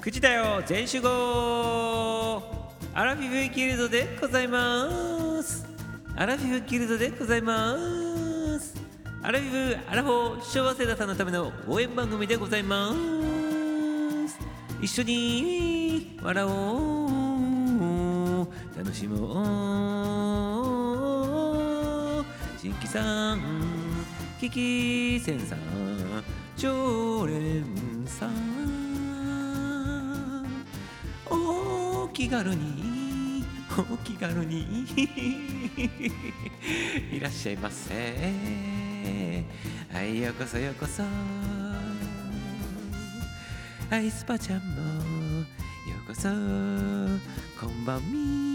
9時だよ全集合。アラフィフギルドでございます。アラフィフギルドでございます。アラフィフアラフォー昭和世代さんのための応援番組でございます。一緒に笑おう。楽しもう。新規さんキキセンさん常連さん。気軽にお気軽に。いらっしゃいませ。はいようこそようこそ。はいスパちゃんもようこそ。こんばんみ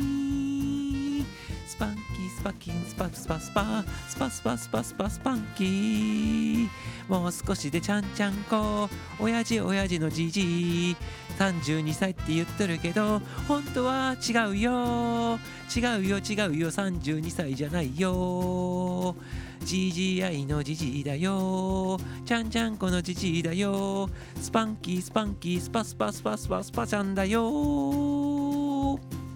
パキースパキンスパスパスパスパスパスパスパスパンキーもう少しでちゃんちゃんこ親父親父のじじい32歳って言っとるけど本当は違うよ違うよ違うよ32歳じゃないよじじいのじじいだよちゃんちゃんこのじじいだよスパンキースパンキースパスパスパスパスパちゃんだよ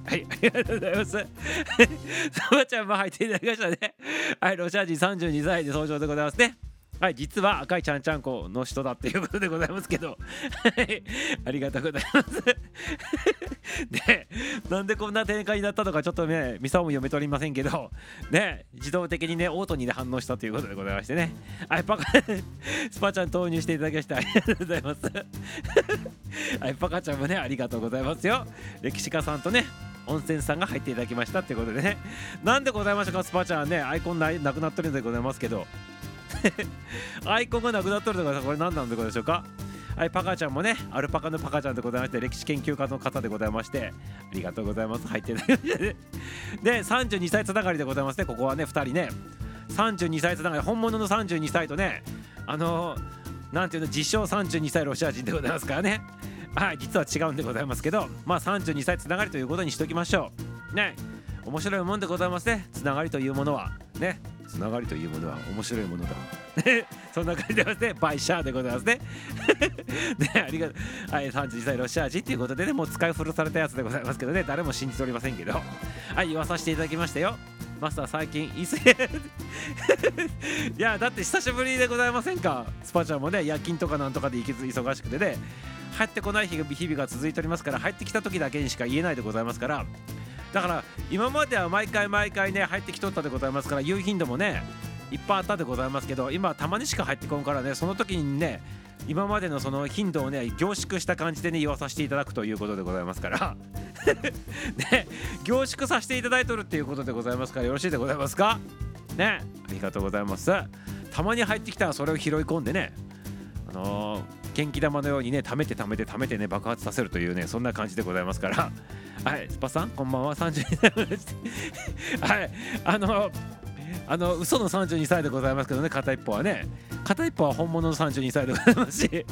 はい、ありがとうございます。サバちゃんも入っていただきましたね。はい、ロシア人32歳で登場でございますね。はい、実は赤いちゃんちゃんこの人だっていうことでございますけど、はい、ありがとうございます。で、なんでこんな展開になったのかちょっとね、ミサオも読め取りませんけど、ね、自動的にね、オートにで反応したということでございましてね、はい、パカ、スパちゃん投入していただきましてありがとうございます。はい、パカちゃんもね、ありがとうございますよ。歴史家さんとね、温泉さんが入っていただきましたっていうことでね、なんでございましたか、スパちゃんね、アイコンななくなってるんでございますけど、アイコンがなくなっとるのがこれ何なんでございましょうか？はい、パカちゃんもね、アルパカのパカちゃんでございまして、歴史研究家の方でございまして、ありがとうございます。入っていただいて。で、32歳つながりでございますね、ここはね、2人ね。32歳つながり、本物の32歳とね、あのー、なんていうの、自称32歳ロシア人でございますからね。はい、実は違うんでございますけど、まあ32歳つながりということにしておきましょう。ね、面白いもんでございますね、つながりというものは。ね、つながりというものは面白いものだ。そんな感じでございますね。バイシャーでございますね。ね、ありがとう。はい、32歳ロシア人ということでね、もう使い古されたやつでございますけどね、誰も信じておりませんけど。はい、言わさせていただきましたよ。マスター最近いすい やだって久しぶりでございませんか？スパちゃんもね夜勤とかなんとかで行きず忙しくてね入ってこない日が日々が続いておりますから入ってきた時だけにしか言えないでございますから。だから今までは毎回毎回ね入ってきとったでございますから言う頻度もねいっぱいあったでございますけど今たまにしか入ってこんからねその時にね今までのその頻度をね凝縮した感じでね言わさせていただくということでございますから。ね凝縮させていただいとるっていうことでございますからよろしいでございますか？ねありがとうございます。たまに入ってきたらそれを拾い込んでねあのー、元気玉のようにね貯めて貯めて貯めてね爆発させるというねそんな感じでございますから。はいスパさんこんばんは。32歳です。はいあのあの嘘の32歳でございますけどね片一方はね。片一方は本物の32歳でございますし。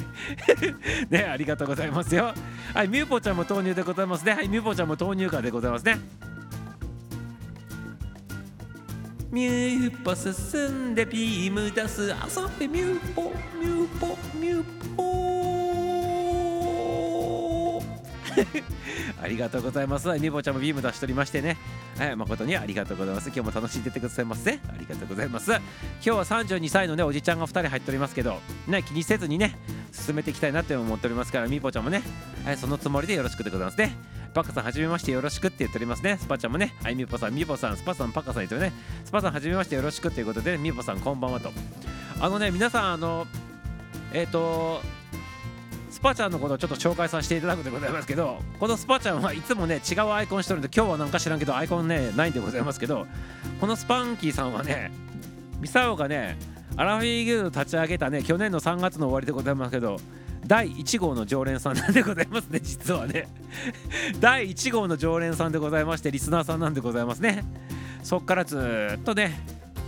ねありがとうございますよ。はいミューポちゃんも投入でございますね。はいミューポちゃんも投入歌でございますね。ミューポ進んでビーム出す。遊べミューポミューポミューポ。ありがとうございます。ミボちゃんもビーム出しておりましてね。はい、誠にありがとうございます。今日も楽しんでてくださいませ。ありがとうございます。今日は32歳のね、おじちゃんが2人入っておりますけど、ね、気にせずにね、進めていきたいなって思っておりますから、ミボちゃんもね、はい、そのつもりでよろしくでございますね。パカさん、はじめましてよろしくって言っておりますね。スパちゃんもね、はい、ミポさん、ミポさん、スパさん、パカさん言ってね、スパさん、はじめましてよろしくということで、ミポさん、こんばんはと。あのね、皆さん、あの、えっ、ー、と、スパちゃんのことをちょっと紹介させていただくでございますけどこのスパちゃんはいつもね違うアイコンしてるんで今日はなんか知らんけどアイコンねないんでございますけどこのスパンキーさんはねミサオがねアラフィーギルド立ち上げたね去年の3月の終わりでございますけど第1号の常連さんなんでございますね実はね。第1号の常連さんでございましてリスナーさんなんでございますね。そっからずっとね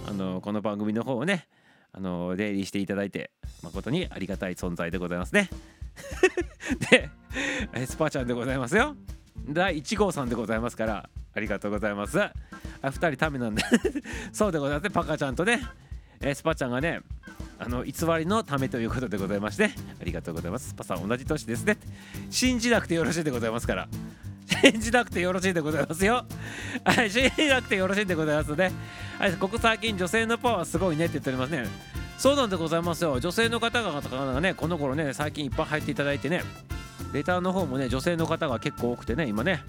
あのこの番組の方をねあの出入りしていただいて誠にありがたい存在でございますね。でスパちゃんでございますよ。第1号さんでございますからありがとうございます。あ2人ためなんで。そうでございますパカちゃんとね。スパちゃんがねあの偽りのためということでございましてありがとうございます。スパさん同じ年ですね。信じなくてよろしいでございますから。信じなくてよろしいでございますよ。はい、信じなくてよろしいでございますね。はい、ここ最近女性のパワーすごいねって言っておりますね。そうなんでございますよ。女性の方々がね、この頃ね、最近いっぱい入っていただいてね、レターの方もね、女性の方が結構多くてね、今ね。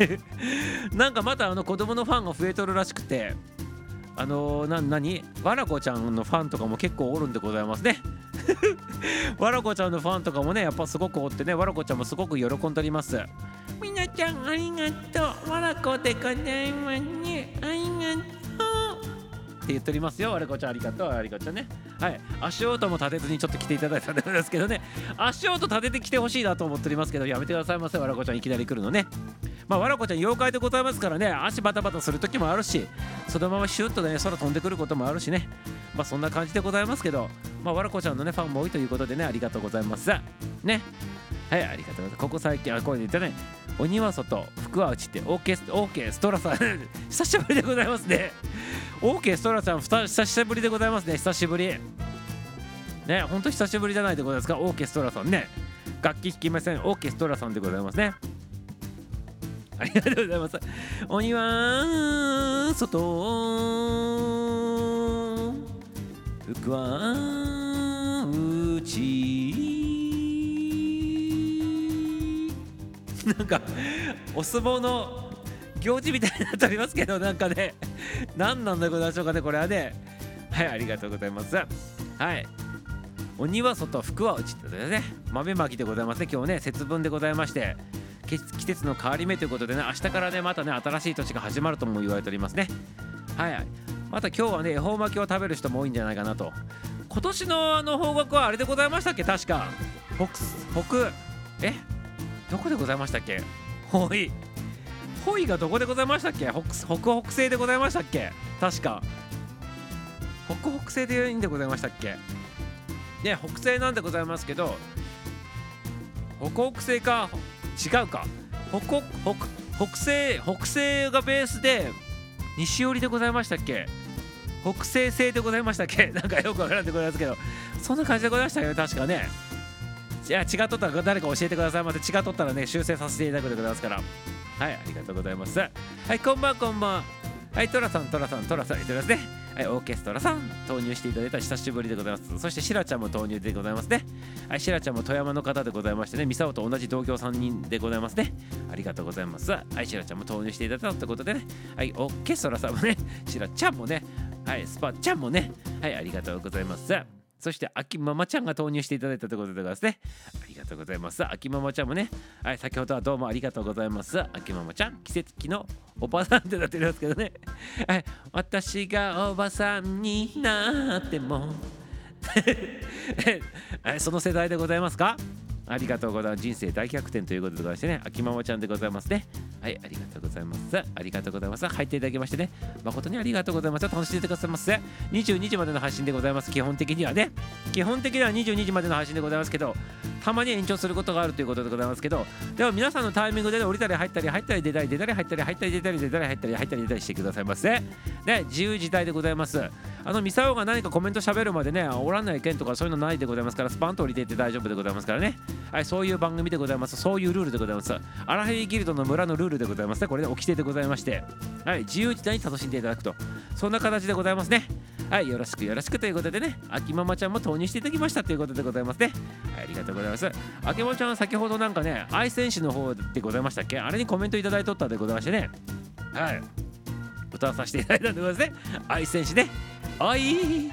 なんかまたあの子供のファンが増えとるらしくて、あのー、な、なにわらこちゃんのファンとかも結構おるんでございますね。わらこちゃんのファンとかもね、やっぱすごくおってね、わらこちゃんもすごく喜んでおります。みなちゃんありがとうわらこでございますねありがとうって言っておりますよ。わらこちゃんありがとう。ありがとうね。はい。足音も立てずにちょっと来ていただいたんですけどね。足音立ててきてほしいなと思っておりますけどやめてくださいませ。わらこちゃんいきなり来るのね。まあ、わらこちゃん妖怪でございますからね。足バタバタする時もあるしそのままシュッとね空飛んでくることもあるしね。まあそんな感じでございますけど。まあわらこちゃんのねファンも多いということでねありがとうございます。ね。はいありがとうございます。ここ最近あこれで言ったね。鬼は外福は内ってオーケーオーケーストラさん。久しぶりでございますね。オーケーストラさん久しぶりでございますね。久しぶり。ねほんと久しぶりじゃないでございますか？オーケーストラさんね。楽器弾きません。オーケーストラさんでございますね。ありがとうございます。鬼は外福は内。なんかお相撲の行事みたいになっておりますけどなんかね。何なんでございましょうかねこれはね。はいありがとうございます。はい。鬼は外福は内ってことでね。豆まきでございますね今日ね。節分でございまして季節の変わり目ということでね明日からねまたね新しい年が始まるとも言われておりますね。はい、はい、また今日はね恵方巻きを食べる人も多いんじゃないかなと。今年のあの方角はあれでございましたっけ？確か。北北え？どこでございましたっけ？ほい。ほいがどこでございましたっけ？北北北西でございましたっけ？確か。北北西でいいんでございましたっけ？ね北西なんでございますけど北北西か？違うか。北北北西北西がベースで西寄りでございましたっけ？北西西でございましたっけ？なんかよくわからんでございますけどそんな感じでございましたよね確かね。いや違っとったら誰か教えてください。ませ違っとったらね修正させていただくでございますから。はいありがとうございます。はいこんばんこんばんは。いトラさんトラさんトラさんいてますね。はいオーケストラさん投入していただいた久しぶりでございます。そしてシラちゃんも投入でございますね。はいシラちゃんも富山の方でございましてね。ミサオと同じ同業3人でございますね。ありがとうございます。はいシラちゃんも投入していただいたということでね。はいオーケストラさんもねシラちゃんもね。はいスパちゃんもね。はいありがとうございます。そして秋ママちゃんが投入していただいたということでございますね。ありがとうございます。秋ママちゃんもね、はい、先ほどはどうもありがとうございます。秋ママちゃん、季節期のおばさんってなってるんですけどね。はい、私がおばさんになっても、その世代でございますか？ありがとうございます。人生大逆転ということでございましてね、秋ママちゃんでございますね。はい、ありがとうございます。ありがとうございます。入っていただきましてね、誠にありがとうございます。楽しんでくださいませ。22時までの配信でございます。基本的にはね、基本的には22時までの配信でございますけど、たまに延長することがあるということでございますけど、では皆さんのタイミングで、ね、降りたり入ったり入ったり出たり出たり入ったり入ったり出たり出たり入ったり出たりしてくださいませ。ね、自由自在でございます。あのミサオが何かコメント喋るまでねおらんない件とかそういうのないでございますからスパンと降りていって大丈夫でございますからね。はいそういう番組でございます。そういうルールでございます。アラヘイギルドの村のルールでございますね。これでね掟でございまして。はい自由自在に楽しんでいただくと。そんな形でございますね。はいよろしくよろしくということでね。秋ママちゃんも投入していただきましたということでございますね。はいありがとうございます。秋ママちゃんは先ほどなんかね愛選手の方でございましたっけ？あれにコメントいただいとったでございましてね。はい。歌わさせていただいたんでございますね。愛選手ね。愛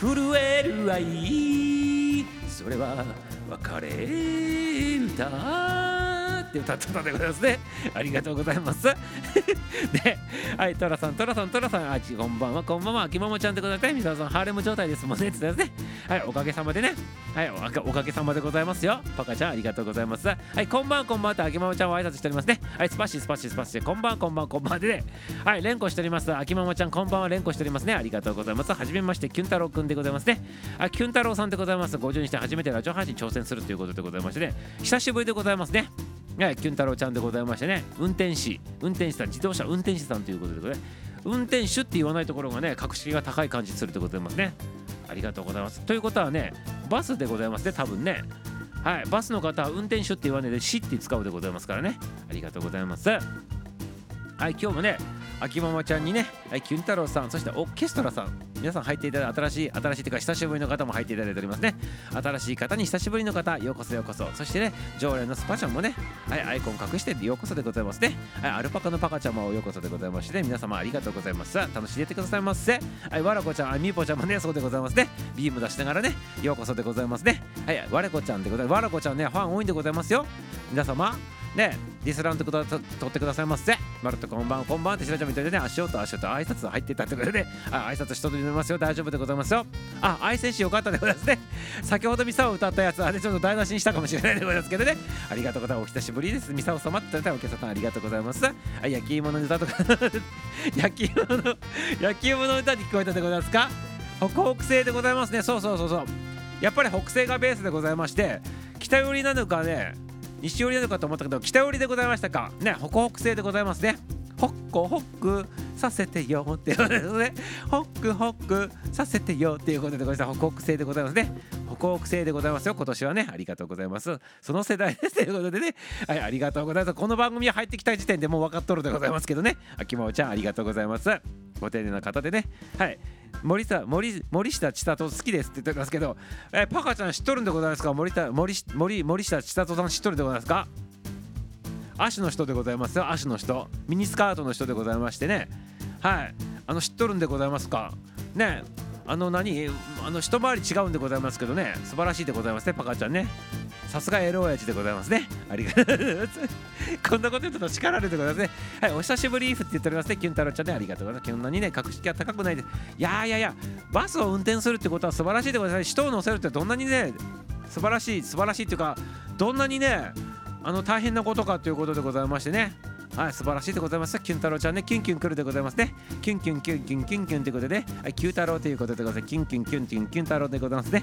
震える愛。それは別れ歌って歌ってたでございますね。ありがとうございます。で、はい、トラさん、トラさん、トラさん、あち、こんばんは、こんばんは、きももちゃんでございますね。みささん、ハーレム状態ですもんね。ってですね。はい、おかげさまでね。はいおか、げさまでございますよ。パカちゃん、ありがとうございます。はい、こんばん、こんばんと、あきまもちゃんを挨拶しておりますね。はい、スパッシー、スパッシー、スパッシー、こんばん、こんばん、こんばんでね。はい、連呼しております。あきまもちゃん、こんばんは、連呼しておりますね。ありがとうございます。はじめまして、キュン太郎くんでございますね。あ、キュン太郎さんでございます。50にして初めてラジオ配信挑戦するということでございましてね。久しぶりでございますね。ね、キュン太郎ちゃんでございましてね、運転士、運転手さん、自動車運転手さんということで、ね、運転手って言わないところがね、格式が高い感じするということでますね。ありがとうございます。ということはねバスでございますね多分ね。はい。バスの方は運転手って言わないでしって使うでございますからね。ありがとうございます。はい今日もね秋ママちゃんにね、はい、キュン太郎さんそしてオーケストラさん皆さん入っていただいて新しい新しいというか久しぶりの方も入っていただいておりますね。新しい方に久しぶりの方ようこそようこそ。そしてね常連のスパちゃんもねはいアイコン隠してようこそでございますね。はいアルパカのパカちゃんもようこそでございまして、ね、皆様ありがとうございます。楽しんでてくださいませ。はいわらこちゃんあみーぽちゃんもねそうでございますね。ビーム出しながらねようこそでございますね。はいわらこちゃんでございます。わらこちゃんねファン多いんでございますよ。皆様ねディスラント取ってくださいませ。まるっとこんばんこんばんってしらちゃんみたいでね。足音足音挨拶入ってたってことで。ねあ挨拶しとりますよ。大丈夫でございますよ。あ愛選手よかったでございますね。先ほどミサを歌ったやつあれちょっと台無しにしたかもしれないでございますけどね。ありがとうございます。お久しぶりです。ミサを様ってたお客さんありがとうございます。あ焼き芋の歌とか。焼き芋の焼き芋の歌に聞こえたでございますか？北北西でございますね。そうそうそうそう。やっぱり北西がベースでございまして北寄りなのかね西寄りなのかと思ったけど北寄りでございましたか？ね北北西でございますね。ホッコホックさせてよっていうことですね。ホックホックさせてよっていうことでございます。北北西でございますね。北北西でございますよ。今年はねありがとうございます。その世代ですということでね。はいありがとうございます。この番組入ってきた時点でもう分かっとるでございますけどね。秋真央ちゃんありがとうございます。ご丁寧な方でね。はい。森下森森下千里好きですって言ってますけど、えパカちゃん知っとるんでございますか？森田森森森下千里さん知っとるんでございますか？足の人でございますよ。足の人。ミニスカートの人でございましてね。はい。あの知っとるんでございますか？ね。あの何？あの一回り違うんでございますけどね。素晴らしいでございますねパカちゃんね。さすがエロ親父でございますね。ありがとうございます。こんなこと言うと力あるでございますね。はい。お久しぶりーって言っておりますねキュン太郎ちゃんね。ありがとうございます。こんなにね格式は高くないです。いやいやいやバスを運転するってことは素晴らしいでございます。人を乗せるってどんなにね素晴らしい素晴らしいっていうかどんなにねあの大変なことかということでございましてね。はい、素晴らしいでございます。キュン太郎ちゃんね、キュンキュン来るでございますね。キュンキュンキュンキュンキュンキュンということで、はい、キュー太郎ということでございます。キュンキュンキュンキュンキュン太郎でございますね。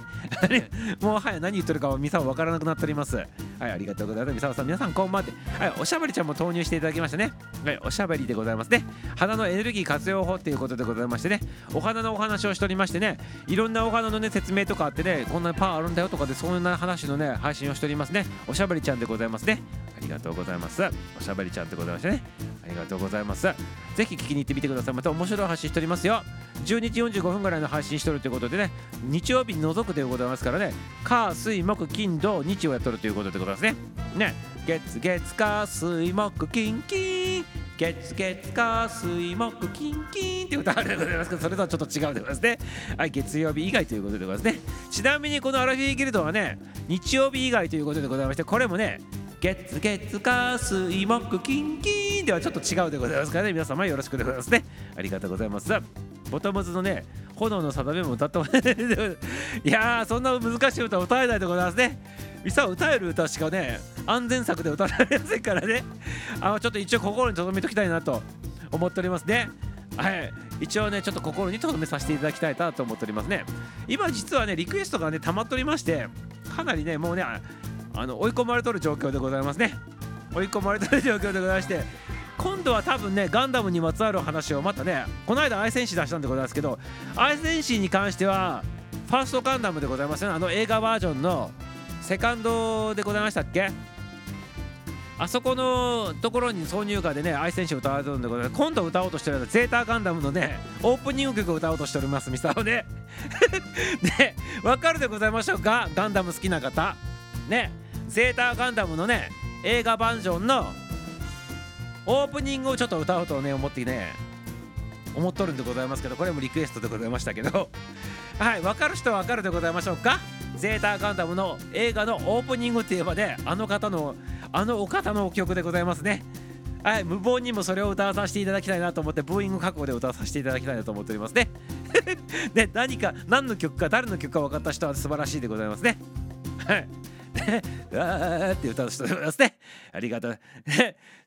もうはい、何言ってるかはミサわからなくなっております。はい、ありがとうございます。ミサさん、皆さんこんばんは。はい、おしゃべりちゃんも投入していただきましたね。はい、おしゃべりでございますね。花のエネルギー活用法っていうことでございましてね、お花のお話をしておりましてね、いろんなお花のね、説明とかあってね、こんなパワーあるんだよとかで、そんな話のね、配信をしておりますね。おしゃべりちゃんでございますね。ありがとうございます。おしゃべりちゃんでございましてね。ありがとうございます。ぜひ聞きに行ってみてください。また面白い配信しておりますよ。12時45分ぐらいの配信しておるということでね、日曜日に除くでございますからね、火、水、木、金、土、日をやっとるということでございますね。ね、月、月、火、水、木、金、金。月月火水木金金って歌あるでございますけどそれとはちょっと違うでございますねはい月曜日以外ということでございますねちなみにこのアラフィーギルドはね日曜日以外ということでございましてこれもね月月火水木金金ではちょっと違うでございますからね。皆様よろしくでございますね。ありがとうございます。ボトムズのね炎の定めも歌っても いやそんな難しい歌歌えないでございますね。ミサ歌える歌しかね安全策で歌われませんからね。あのちょっと一応心に留めときたいなと思っておりますね。はい。一応ねちょっと心に留めさせていただきたいなと思っておりますね。今実はねリクエストがね溜まっておりましてかなりねもうねあの追い込まれとる状況でございますね。追い込まれとる状況でございまして今度は多分ねガンダムにまつわる話をまたねこの間愛戦士出したんでございますけど愛戦士に関してはファーストガンダムでございますよねあの映画バージョンのセカンドでございましたっけ？あそこのところに挿入歌でね愛戦士を歌われてるんでございます。今度歌おうとしてるのはゼータガンダムのねオープニング曲を歌おうとしておりますミサオね。で わかるでございましょうかガンダム好きな方。ね。ゼータガンダムのね映画バージョンのオープニングをちょっと歌おうとね思ってね思っとるんでございますけどこれもリクエストでございましたけど。はい分かる人は分かるでございましょうか？ゼーターガンダムの映画のオープニングって言えばねあの方のあのお方の曲でございますね。はい無謀にもそれを歌わさせていただきたいなと思ってブーイング覚悟で歌わさせていただきたいなと思っておりますね。で 何か何の曲か誰の曲か分かった人は素晴らしいでございますね。はい。あ ーって歌う人でございますね。ありがとう。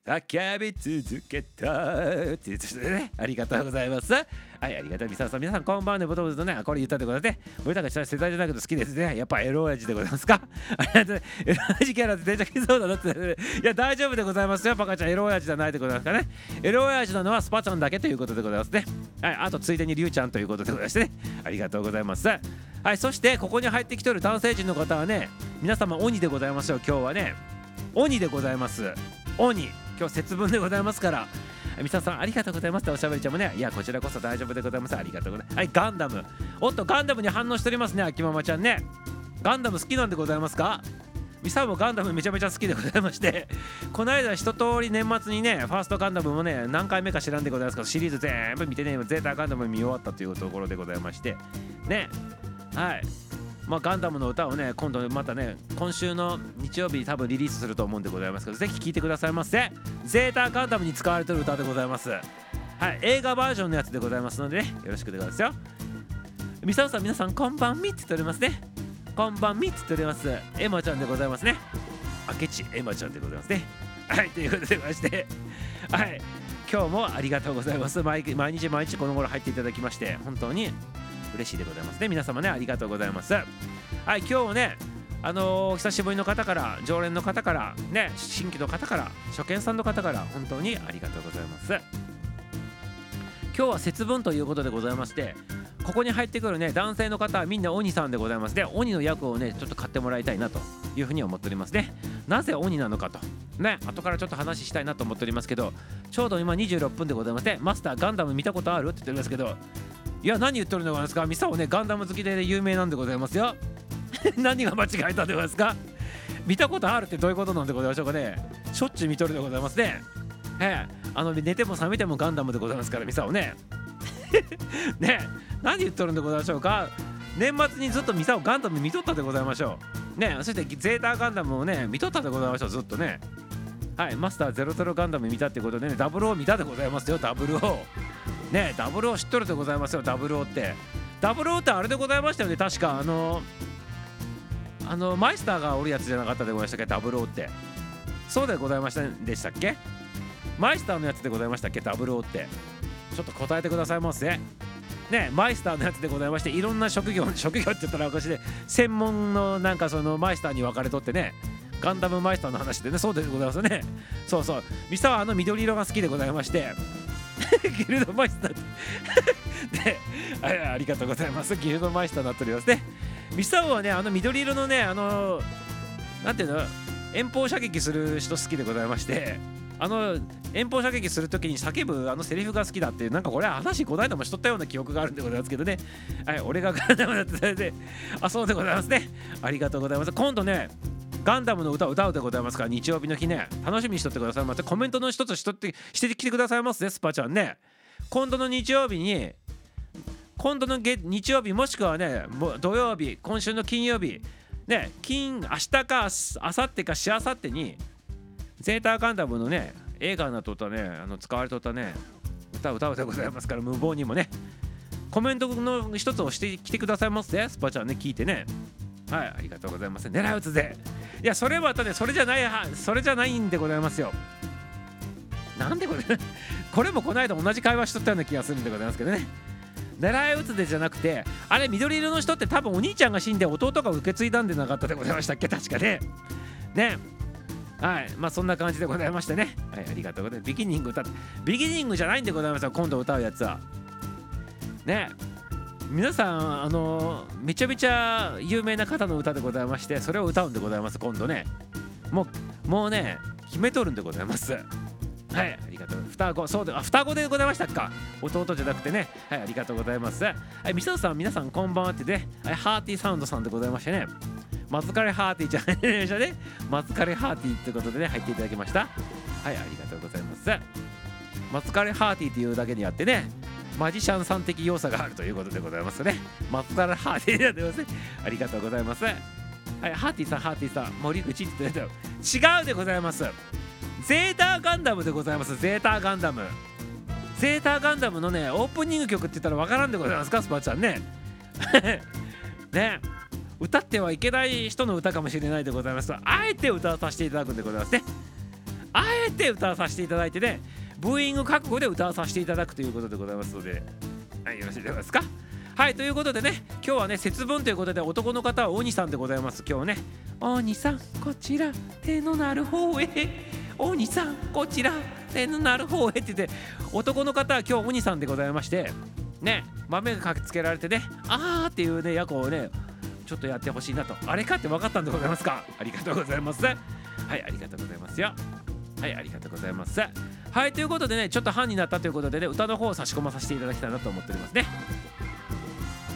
叫び続けた。っていう人でねありがとうございます。はいありがとう。皆ささん皆さんこんばんはね。ボトムズのねこれ言ったってことでね。俺たちは世代じゃなくて好きですね。やっぱエロ親父でございますか？ありがとうエロ親父キャラって定着そうだなっていや大丈夫でございますよ。パカちゃんエロ親父じゃないでございますかね。エロ親父なのはスパちゃんだけということでございますね。はいあとついでにリュウちゃんということでございましてね。ありがとうございます。はいそしてここに入ってきてる男性陣の方はね皆様鬼でございますよ。今日はね。鬼でございます。鬼。今日節分でございますからみささんありがとうございますっておしゃべりちゃんもね。いやこちらこそ大丈夫でございます。ありがとうございます。はいガンダム。おっとガンダムに反応しておりますね秋ママちゃんね。ガンダム好きなんでございますか？ミサもガンダムめちゃめちゃ好きでございましてこの間一通り年末にねファーストガンダムもね何回目か知らんでございますけどシリーズ全部見てねゼータガンダム見終わったというところでございましてね。はい。まあ、ガンダムの歌をね今度またね今週の日曜日多分リリースすると思うんでございますけどぜひ聴いてくださいませ。ゼータガンダムに使われてる歌でございます。はい映画バージョンのやつでございますのでねよろしくでございますよ。ミサオさん皆さんこんばんみって言っておりますね。こんばんみって言っております。エマちゃんでございますね。明智エマちゃんでございますね。はいということでまして。はい今日もありがとうございます。毎毎日毎日この頃入っていただきまして本当に嬉しいでございます。ね皆様ねありがとうございます。はい今日ねあのー、久しぶりの方から常連の方からね新規の方から初見さんの方から本当にありがとうございます。今日は節分ということでございましてここに入ってくるね男性の方はみんな鬼さんでございます。で鬼の役をねちょっと買ってもらいたいなというふうに思っております。ねなぜ鬼なのかと。ね後からちょっと話したいなと思っておりますけどちょうど今26分でございましてマスターガンダム見たことある？って言っておりますけどいや何言ってるんでございますかミサオねガンダム好きで有名なんでございますよ。何が間違えたんでございますか？見たことあるってどういうことなんでございましょうかね。しょっちゅう見とるでございますね。ええ。あの寝ても覚めてもガンダムでございますからミサオね。ね。何言っとるんでございましょうか？年末にずっとミサオガンダム見とったでございましょう。ね。そしてゼータガンダムをね見とったでございましょうずっとね。はい。マスター00ガンダム見たってことでねダブルオ見たでございますよダブルオねダブルオ知っとるでございますよダブルオって。ダブルオってあれでございましたよね確かあのあのマイスターがおるやつじゃなかったでございましたっけダブルオって。そうでございましたでしたっけ？マイスターのやつでございましたっけダブルオって。ちょっと答えてくださいませ。ねマイスターのやつでございましていろんな職業 職業って言ったらおかしいで専門のなんかそのマイスターに分かれとってね。ガンダムマイスターの話でねそうでございますよね。そうそう。ミサはあの緑色が好きでございまして。ギルドマイスター であありがとうございます。ギルドマイスターになっておりますね。ミサオはねあの緑色のねあのなんていうの？遠方射撃する人好きでございましてあの遠方射撃するときに叫ぶあのセリフが好きだっていうなんかこれは話この間もしとったような記憶があるんでございますけどね。はい俺がガンダムだってそれであそうでございますね。ありがとうございます。今度ねガンダムの歌を歌うでございますから日曜日の日ね。楽しみにしとってください。ませコメントの一つしとってしてきてくださいますねスパちゃんね。今度の日曜日に今度の日曜日もしくはね土曜日今週の金曜日ね金明日か明後日かしあさってにゼータガンダムのね映画などとねあの使われとったね歌歌うでございますから無謀にもね。コメントの一つをしてきてくださいますねスパちゃんね聞いてね。はいありがとうございます。狙い撃つぜ。いやそれはたねそれじゃないそれじゃないんでございますよ。なんでこれ これもこの間同じ会話しとったような気がするんでございますけどね。狙い撃つでじゃなくてあれ緑色の人って多分お兄ちゃんが死んで弟が受け継いだんでなかったでございましたっけ？確かね。ね。はいまあそんな感じでございましてね。はいありがとうございます。ビギニング歌ってビギニングじゃないんでございますよ今度歌うやつは。ね。皆さんあのめちゃめちゃ有名な方の歌でございましてそれを歌うんでございます今度ね。もうもうね決めとるんでございます。はいありがとう。双子。そうであ双子でございましたか。弟じゃなくてね。はいありがとうございます。はいみそさん皆さんこんばんはってね。ハーティーサウンドさんでございましてね。松枯れハーティーじゃないでしたね。松枯れハーティーってことでね入っていただきました。はいありがとうございます。松枯れハーティーっていうだけにあってね。マジシャンさん的要素があるということでございますね。松枯れハーティーでございます。ねありがとうございます。はいハーティーさんハーティーさん。森口って言って違うでございます。ゼータガンダムでございます。ゼータガンダム。ゼータガンダムのねオープニング曲って言ったらわからんでございますか？スパちゃんね。ね。歌ってはいけない人の歌かもしれないでございます。あえて歌わさせていただくんでございますね。あえて歌わさせていただいてね。ブーイング覚悟で歌わさせていただくということでございますので、はい、よろしいですか？はいということでね今日はね節分ということで男の方は鬼さんでございます。今日ね鬼さんこちら手のなる方へ。鬼さんこちら手のなる方へって言って男の方は今日鬼さんでございましてね豆がかけつけられてねあーっていうね役をねちょっとやってほしいなと。あれかって分かったんでございますか？ありがとうございます。はいありがとうございますよ。はいありがとうございます。はいということでねちょっと半になったということでね歌の方を差し込まさせていただきたいなと思っておりますね。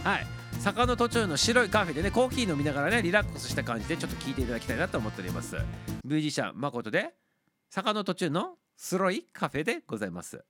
はい坂の途中の白いカフェでねコーヒー飲みながらねリラックスした感じでちょっと聞いていただきたいなと思っております。ミュージシャン誠で坂の途中の白いカフェでございます。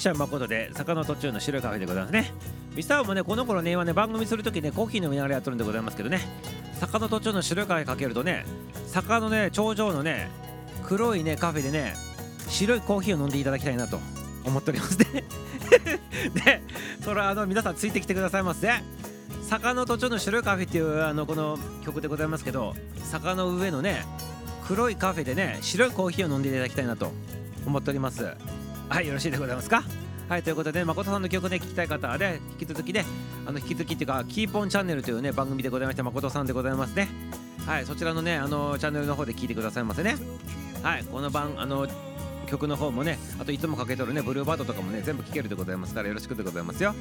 シャン誠で坂の途中の白いカフェでございますね。ミスターもねこの頃ね今ね番組するときねコーヒー飲みながらやってるんでございますけどね。坂の途中の白いカフェかけるとね坂のね頂上のね黒いねカフェでね白いコーヒーを飲んでいただきたいなと思っておりますね。でそれはあの皆さんついてきてくださいませ坂の途中の白いカフェっていうあのこの曲でございますけど坂の上のね黒いカフェでね白いコーヒーを飲んでいただきたいなと思っております。はいよろしいでございますか？はいということで誠さんの曲で聴きたい方はね引き続きねあの引き続きっていうかキーポンチャンネルというね番組でございまして誠さんでございますね。はいそちらのねあのチャンネルの方で聞いてくださいませね。はいこの番あの曲の方もねあといつもかけとるねブルーバードとかもね全部聴けるでございますからよろしくでございますよ。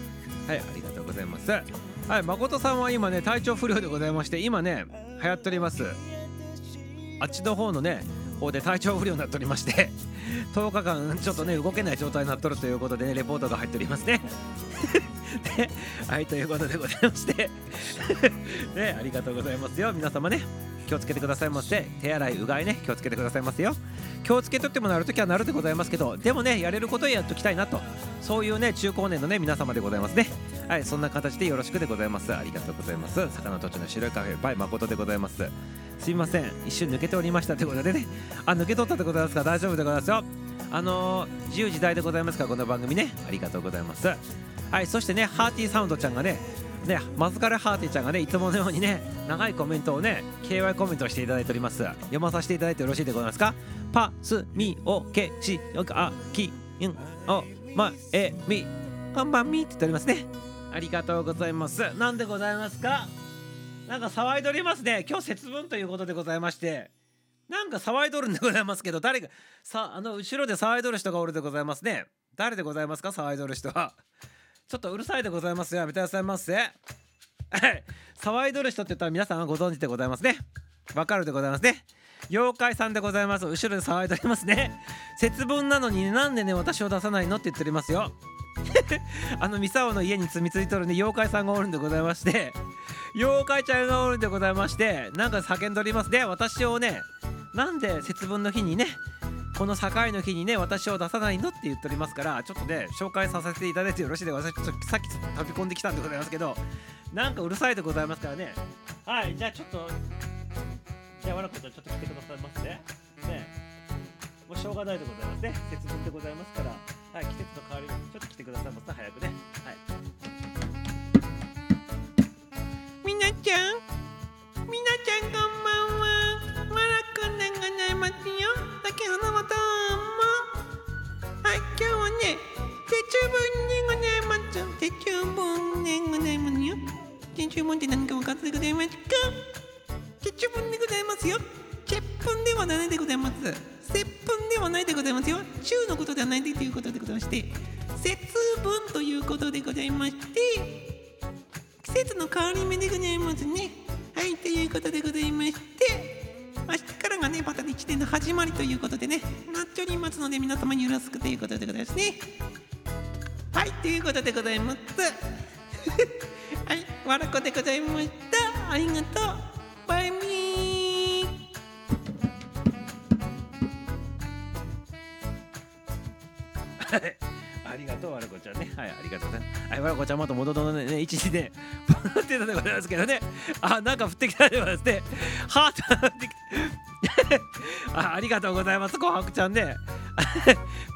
はいありがとうございます。はい誠さんは今ね体調不良でございまして今ね流行っておりますあっちの方のね方で体調不良になっておりまして 10日間ちょっとね動けない状態になっとるということでねレポートが入っておりますね。はいということでございまして。ねありがとうございますよ。皆様ね気をつけてくださいませ。手洗いうがいね気をつけてくださいませよ。気をつけとってもなるときはなるでございますけどでもねやれることをやっときたいなと。そういうね中高年のね皆様でございますね。はいそんな形でよろしくでございます。ありがとうございます。魚途中の白いカフェバイ誠でございます。すいません。一瞬抜けておりましたということでね。あ抜け取ったでございますか。大丈夫でございますよ。あのー、自由自在でございますか。らこの番組ね。ありがとうございます。はいそしてねハーティーサウンドちゃんがねね、マズカレハーティーちゃんがねいつものようにね長いコメントをね KY コメントをしていただいております。読まさせていただいてよろしいでございますか。パスミオケシヨカキンおまえみこんばんみって言っておりますね。ありがとうございます。なんでございますか？なんか騒いでおりますね。今日節分ということでございまして。なんか騒いどるんでございますけど誰がさあの後ろで騒いどる人がおるでございますね。誰でございますか？騒いどる人は。ちょっとうるさいでございますよ。やめてくださいませ。は い騒いどる人って言ったら皆さんはご存知でございますね。わかるでございますね。妖怪さんでございます。後ろで騒いでおりますね。節分なのになんでね私を出さないのって言っておりますよ。あのミサオの家に住み着いとるね妖怪さんがおるんでございまして。妖怪ちゃんがおるんでございましてなんか叫んでおります。ね私をねなんで節分の日にねこの境の日にね私を出さないのって言っておりますからちょっとね紹介させていただいてよろしいでございます。ちょっとさっき飛び込んできたんでございますけどなんかうるさいでございますからね。はいじゃあちょっとじゃあわらこちゃんちょっと来てくださいますねね。もうしょうがないでございますね。節分でございますから。はい季節の変わり目ちょっと来てください。ますね早くね。はい。みなちゃんみなちゃんこんばんは。マラくんでございますよ。先ほどもどうも。はい今日はね節分でございます。節分でございますよ。節分って何か分かってございますか？節分でございますよ。節分ではないでございます。節分ではないでございますよ週のことではないでということでございまして節分ということでございまして季節の変わり目でございますね。はい、ということでございまして、明日からがね、また一年の始まりということでね、なっておりますので、皆様によろしくということでございますね。はい、ということでございます。はい、わらこでございました。ありがとう。バイミー。ありがとうわらこちゃんね。はいありがとうございますはいわらこちゃんまた元々のね一時で 降ってたでございますけどね。あなんか降ってきたでございますね。ハートってきてありがとうございます。琥珀ちゃんね。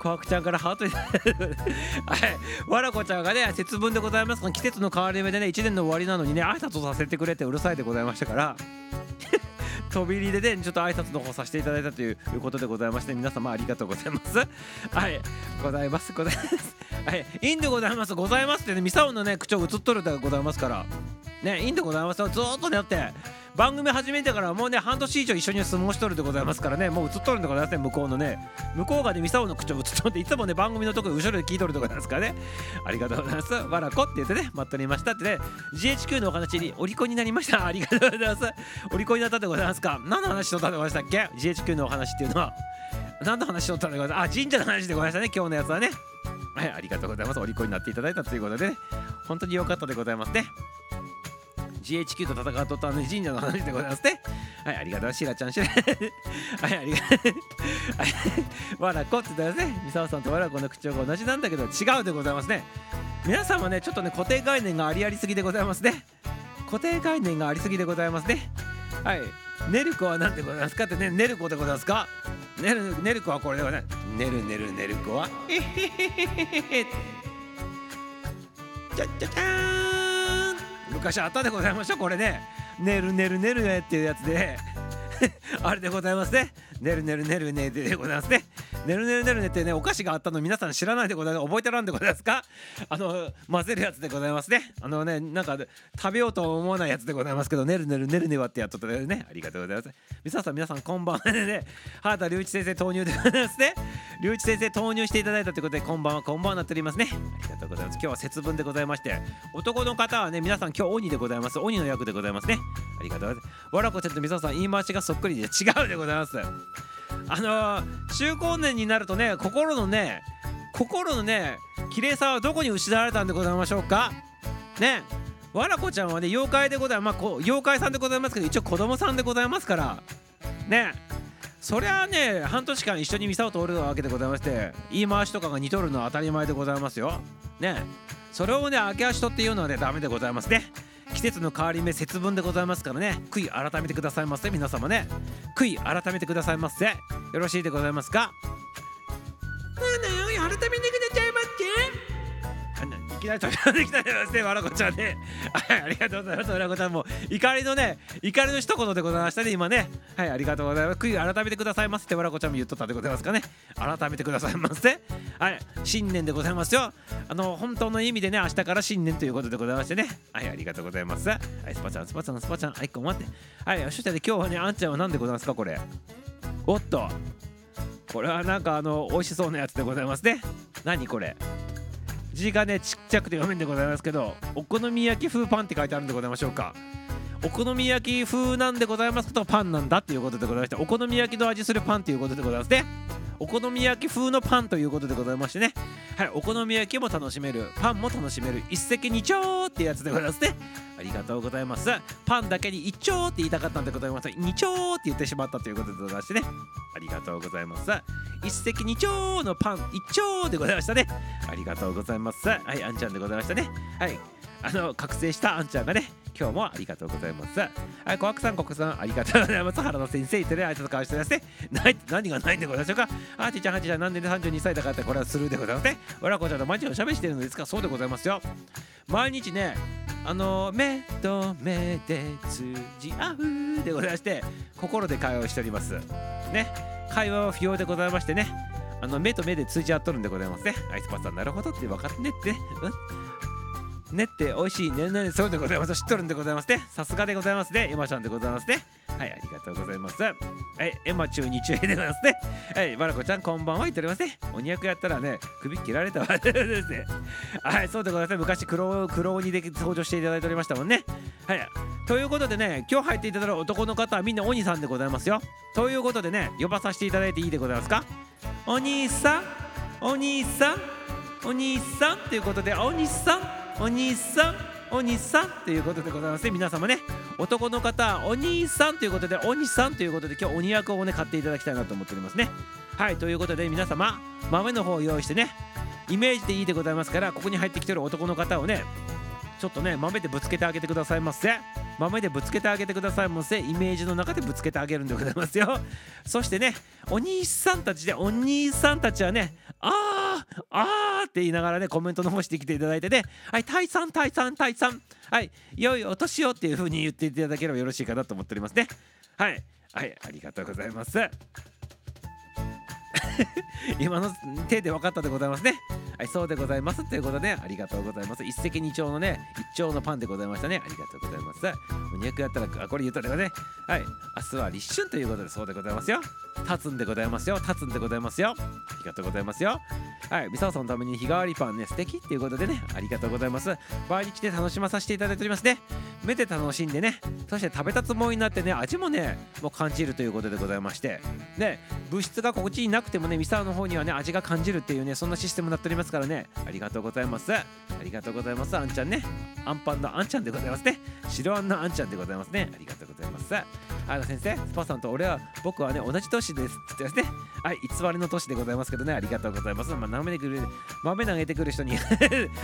琥珀ちゃんからハートいただいてはい。わらこちゃんがね節分でございますが季節の変わり目でね一年の終わりなのにね挨拶をさせてくれてうるさいでございましたから。飛び入りでねちょっと挨拶の方させていただいたということでございまして皆様ありがとうございます。はいございますございます。はい。いいんでございますございますってねミサオのね口調映っとるでございますから。ねいいんでございますよ。ずーっとねだって番組始めてからもうね半年以上一緒に相撲しとるでございますからね。もう映っとるんでございますね向こうのね向こうがねミサオの口調映っとるんでいつもね番組のとこ後ろで聞いとるでございますからね。ありがとうございます。わらこって言ってね待っておりましたってね。GHQ のお話にお利口になりました。ありがとうございます。お利口になったでございますか。何の話しとったでございましたっけ？GHQ のお話っていうのは。何の話しとったでございます？あ神社の話でございましたね。今日のやつはね。はいありがとうございます。お利口になっていただいたということでね。本当に良かったでございますね。GHQ と戦っとったね神社の話でございますね。はいありがとうしらちゃんしら はいありがとうわらこって言ったらね。みさおさんとわらこの口調が同じなんだけど違うでございますね。皆さんはねちょっとね固定概念がありありすぎでございますね。固定概念がありすぎでございますね。はい。ネルコは何でございますかってねネルコでございますか？ネルネルコはこれでございます。ネルネルネルコはえへへへへへ。じゃじゃじゃーん。昔あったでございましょこれね。ねるねるねるねっていうやつで。あれでございますね。ねるねるねるねでございますね。ねるねるねるねってねお菓子があったの皆さん知らないでございます。覚えてらんでございますか？あの混ぜるやつでございますね。あのねなんか食べようと思わないやつでございますけどねるねるねるねはってやっとったね。ありがとうございます。皆さん皆さんこんばんはね。原田隆一先生投入でございますね。隆一先生投入していただいたということでこんばんはこんばんはなっておりますね。ありがとうございます。今日は節分でございまして男の方はね皆さん今日鬼でございます。鬼の役でございますね。ありがとうございます。わらこちゃんとみささん言い回しがそっくりで違うでございます。あのー、中高年になるとね心のね心のね綺麗さはどこに失われたんでございましょうか？ね。わらこちゃんはね妖怪でございます、まあ、妖怪さんでございますけど一応子供さんでございますから。ね。そりゃあね半年間一緒にミサを通るわけでございまして言い回しとかが似とるのは当たり前でございますよ。ね。それをね明け足とっていうのはねダメでございますね。季節の変わり目節分でございますからね。悔い改めてくださいませ。皆様ね。悔い改めてくださいませ。よろしいでございますか？なんだよ、改めてください。きなり飛び込んできたよですねわらこちゃんね。はいありがとうございます。わらこちゃんも怒りのね怒りの一言でございましたね今ね。はいありがとうございます。悔い改めてくださいませってわらこちゃんも言っとったでございますかね。改めてくださいませ。はい新年でございますよ。あの本当の意味でね明日から新年ということでございましてね。はいありがとうございます。はいスパちゃんスパちゃんスパちゃんはいこん待って。はいそしたら今日はねあんちゃんは何でございますかこれ。おっと。これはなんかあの美味しそうなやつでございますね。何これ。字がねちっちゃくて読めんでございますけどお好み焼き風パンって書いてあるんでございましょうか。お好み焼き風なんでございますけどパンなんだっていうことでございましてお好み焼きの味するパンっていうことでございますね。お好み焼き風のパンということでございましてね。はいお好み焼きも楽しめる。パンも楽しめる。一石二鳥ってやつでございますね。ありがとうございます。パンだけに一丁って言いたかったんでございます。二丁って言ってしまったということでございましてね。ありがとうございます。一石二鳥のパン一丁でございましたね。ありがとうございます。はいあんちゃんでございましたね。はい。あの覚醒したあんちゃんがね今日もありがとうございます。はい小悪さん国さんありがとうございます。原田先生いてね挨拶交わしてますねない何がないんでございましょうか。あーちちゃんはちーちゃんなんでね32歳だからってこれはするでございますね。俺はこちゃんと毎日おしゃべりしてるのですかそうでございますよ。毎日ねあの目と目で通じ合うでございまして心で会話をしております。ね。会話は不要でございましてね。あの目と目で通じ合っとるんでございますね。アイスパスさんなるほどって分かってねって。ねうん。ねって美味しいねんねそうでございます。知っとるんでございますね。さすがでございますね。エマちゃんでございますね。はいありがとうございます。はいエマ中に中でございますね。はいバラコちゃんこんばんは言っておりますね。鬼役やったらね首切られたわですね。はいそうでございます昔黒黒鬼で登場していただいておりましたもんね。はいということでね今日入っていただく男の方はみんな鬼さんでございますよ。ということでね呼ばさせていただいていいでございますか？お兄さん？お兄さん？お兄さん？ということでお兄さん？お兄さんお兄さんということでございますね。皆様ね。男の方お兄さんということでお兄さんということで今日鬼役をね買っていただきたいなと思っておりますね。はいということで皆様豆の方を用意してねイメージでいいでございますからここに入ってきてる男の方をねちょっとね豆でぶつけてあげてくださいませ。豆でぶつけてあげてください。ませイメージの中でぶつけてあげるんでございますよ。そしてねお兄さんたちでお兄さんたちはねあーあーって言いながらねコメントの方してきていただいてねはいタイさんタイさんタイさんはい良いお年をっていう風に言っていただければよろしいかなと思っておりますね。はいはいありがとうございます。今の手で分かったでございますね。はいそうでございますということでありがとうございます。一石二鳥のね一鳥のパンでございましたね。ありがとうございます。200やったらあこれ言うとればね。はい明日は立春ということでそうでございますよ。立つんでございますよ。立つんでございますよ。ありがとうございますよ。はいミサオさんのために日替わりパンね素敵っていうことでね。ありがとうございます。毎日で楽しまさせていただいておりますね。目で楽しんでね。そして食べたつもりになってね味もねもう感じるということでございまして。で物質が心地になくてもねミサオの方にはね味が感じるっていうねそんなシステムになっておりますからね。ありがとうございます。ありがとうございます。あんちゃんね。アンパンのあんちゃんでございますね。白あんのあんちゃんでございますね。ありがとうございます。あの先生スパさんと俺は僕はね同じ年ですって言ってますねはい偽りの年でございますけどねありがとうございますまあ舐めてくる豆投げてくる人に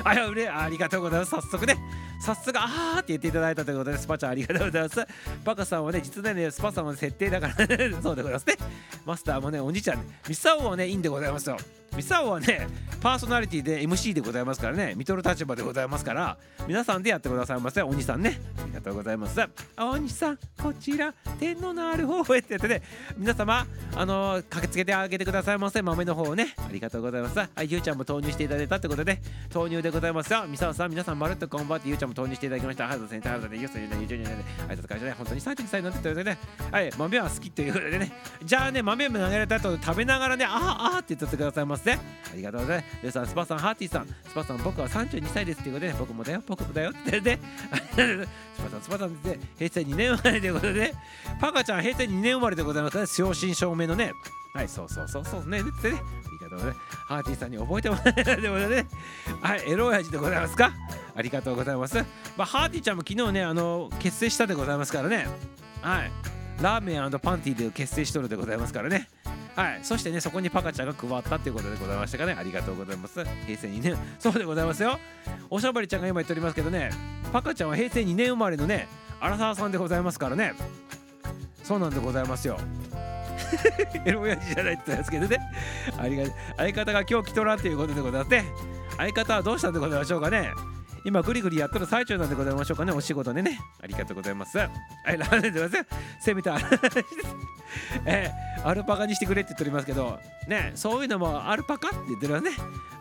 あやうれありがとうございます早速ね早速あーって言っていただいたということでスパちゃんありがとうございますバカさんはね実はねスパさんは設定だからそうでございますねマスターもねお兄ちゃんねミサオはねいいんでございますよミサオはねパーソナリティで MC でございますからね見とる立場でございますから皆さんでやってくださいませお兄さんね。ありがとうございます。お兄さんこちら天皇のある方へってやってね皆様あのー駆けつけてあげてくださいませ。豆の方をねありがとうございます。はいゆうちゃんも投入していただいたってことで投入でございます。よミサオさん皆さんまるっとこんばんはってゆうちゃんも投入していただきました。原田先生原田でゆうさんゆうさんゆうちゃんゆうちゃんあいつ会社ね本当に32歳になってたよねはい豆は好きということでねじゃあね豆も投げられた後食べながらねあーあーって言ってくださいませありがとうございます。レさスパさんハーティさん。スパさん僕は32歳ですっていうことで僕もだよ。僕もだよ。って言ってね。スパさんスパさんで平成2年生まれということでパカちゃん平成2年生まれでございますね。正真正銘のね。はいそうそうそうそうね。ってね。ありがとうございます。ハーティさんに覚えてもらえないということでね。はいエロ親父でございますか？ありがとうございます。まあハーティちゃんも昨日ねあの結成したでございますからね。はい。ラーメンパンティーで結成しとるでございますからね。はい、そしてね、そこにパカちゃんが加わったっていうことでございましたかね。ありがとうございます。平成2年、そうでございますよ。おしゃばりちゃんが今言っておりますけどね、パカちゃんは平成2年生まれのね、荒沢さんでございますからね。そうなんでございますよ。エロ親父じゃないって言ったんですけどね。ありが相方が今日来とらんということでございますね。相方はどうしたんでございましょうかね。今グリグリやっとる最中なんでございましょうかねお仕事でね。ありがとうございます。はいラーメンでございます。せめてえーアルパカにしてくれって言っておりますけどねそういうのもアルパカって言ってますね。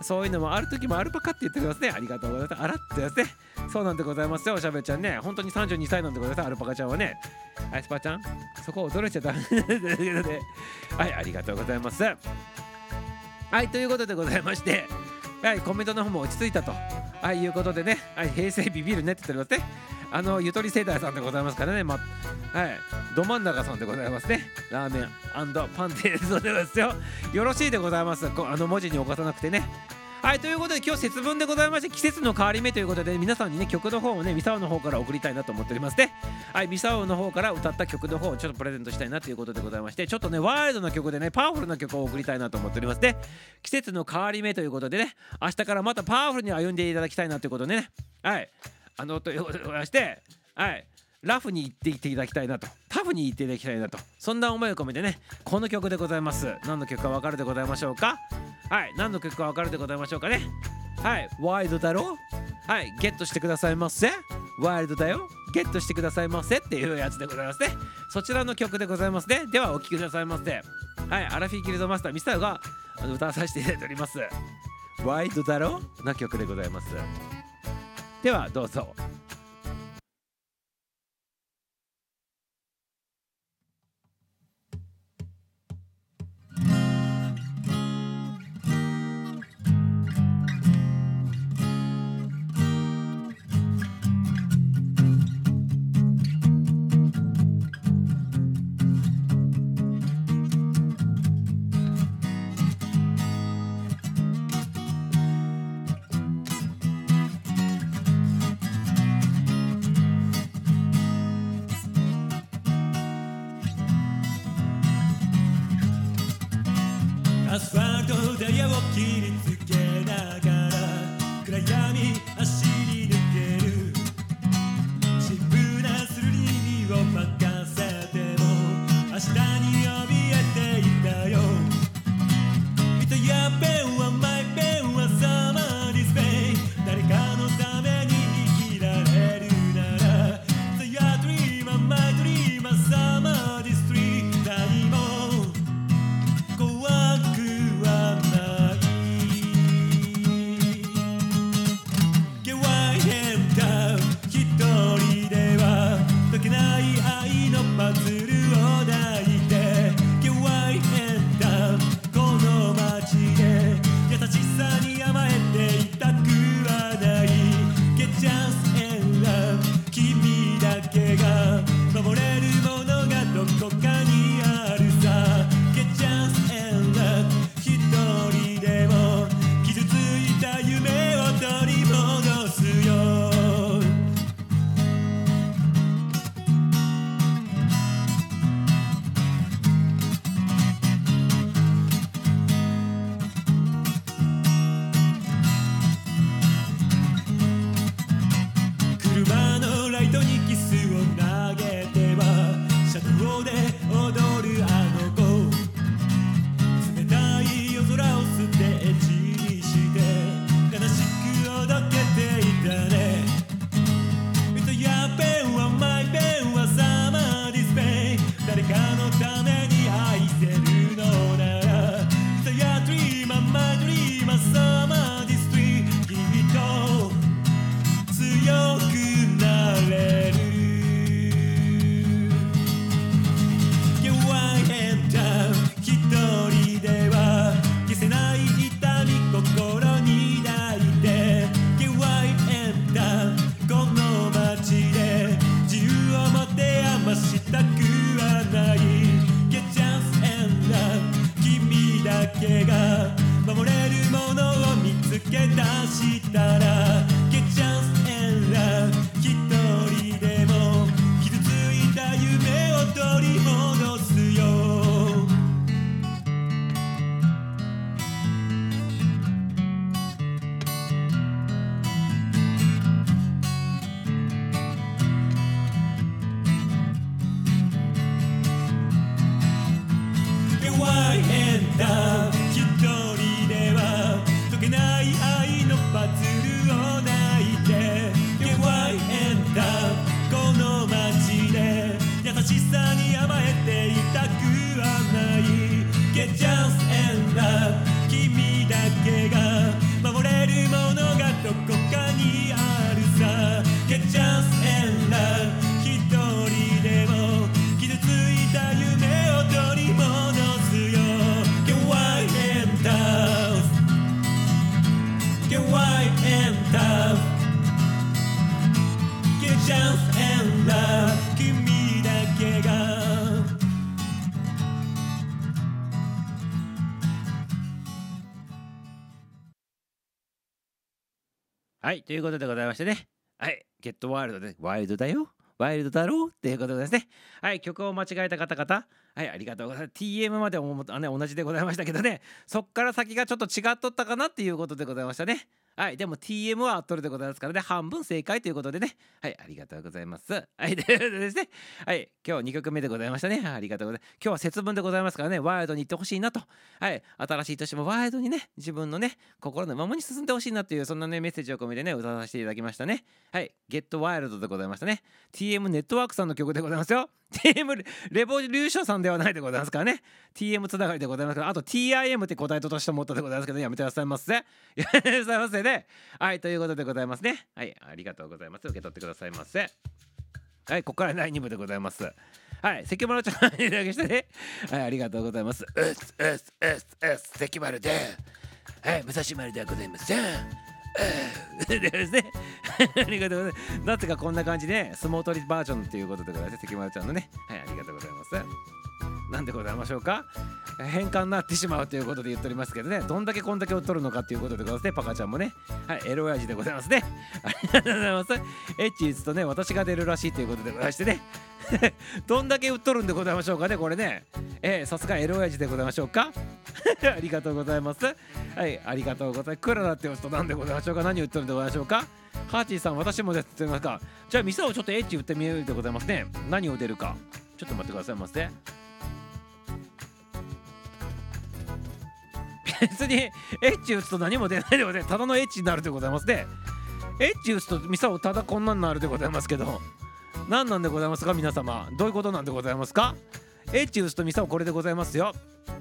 そういうのもある時もアルパカって言ってますね。ありがとうございます。あらって言ってますね。そうなんでございますよおしゃべりちゃんね。本当に32歳なんでございますアルパカちゃんはね。はいスパちゃん。そこ驚いちゃダメということではいありがとうございます。はいということでございまして。はい、コメントの方も落ち着いたと、はい、いうことでね、はい、平成ビビるねって言っておりますね。あの、ゆとり世代さんでございますからね、ま、はい、ど真ん中さんでございますね。ラーメンパンテーズでございますよ。よろしいでございます。こあの文字に起こさなくてね。はい、ということで今日節分でございまして季節の変わり目ということで皆さんにね曲の方をねミサオの方から送りたいなと思っておりますねはいミサオの方から歌った曲の方をちょっとプレゼントしたいなということでございましてちょっとねワイルドな曲でねパワフルな曲を送りたいなと思っておりますね季節の変わり目ということでね明日からまたパワフルに歩んでいただきたいなということでね。はいあのということでございましてはい。ラフに言っていっていただきたいなと。タフに言っていただきたいなと。そんな思いを込めてねこの曲でございます。何の曲か分かるでございましょうか？はい何の曲か分かるでございましょうかね？はいワイドだろ？はいゲットしてくださいませ？ワイルドだよ？ゲットしてくださいませっていうやつでございますね。そちらの曲でございますね。ではお聴きくださいませ。はいアラフィーギルドマスターミスターが歌わさせていただいております。ワイドだろ？な曲でございます。ではどうぞ。はい、ということでございましてね。はい、ゲットワールドで、ワイルドだよ。ワイルドだろうっていうことですね。はい、曲を間違えた方々、はい、ありがとうございます。TM までもあ、ね、同じでございましたけどね、そっから先がちょっと違っとったかなっていうことでございましたね。はい、でも TM は合っとるでございますからね、半分正解ということでね。はい、ありがとうございます。はい、ということで ですね。はい、今日2曲目でございましたね。ありがとうございます。今日は節分でございますからね、ワイルドに行ってほしいなと。はい、新しい年もワイルドにね、自分のね、心のままに進んでほしいなっていう、そんなね、メッセージを込めてね、歌わせていただきましたね。はい、ゲットワイルドでございましたね。TM ネットワークさんの曲でございますよ。TM レボリューションさんではないでございますからね。TM つながりでございますから、あと TIM って答えととして思ったでございますけど、やめてくださいませ。やめてくださいませね。はい、ということでございますね。はい、ありがとうございます。受け取ってくださいませ。はい、ここから第2部でございます。はい、関丸ちゃん、だきしてね。はい、ありがとうございます。うっす、うっす、うっす、うっす、関丸で。はい、武蔵丸ではございません。で ですね、ありがとうございます。なぜかこんな感じで、相撲取りバージョンということでございます。関丸ちゃんのね。はい、ありがとうございます。なんでございましょうか？変換になってしまうということで言っておりますけどね。どんだけこんだけを取るのかっていうことでございますね。パカちゃんもねはいエロ親父でございますね。ありがとうございます。エッチ打つとね私が出るらしいということでございましてね。どんだけ売っとるんでございましょうかねこれね。えー、さすがエロ親父でございましょうか？ありがとうございます。はいありがとうございます。クララって打つと何でございましょうか？何売っとるんでございましょうか？ハーチーさん私もですって言いますか？じゃあ店をちょっとエッチ売ってみるでございますね。何を出るか。ちょっと待ってくださいませ。別にエッチ打つと何も出ないでございます。ただのエッチになるでございますねエッチ打つとミサをただこんなんなるでございますけど何なんでございますか皆様。どういうことなんでございますか？エッチ打つとミサをこれでございますよ。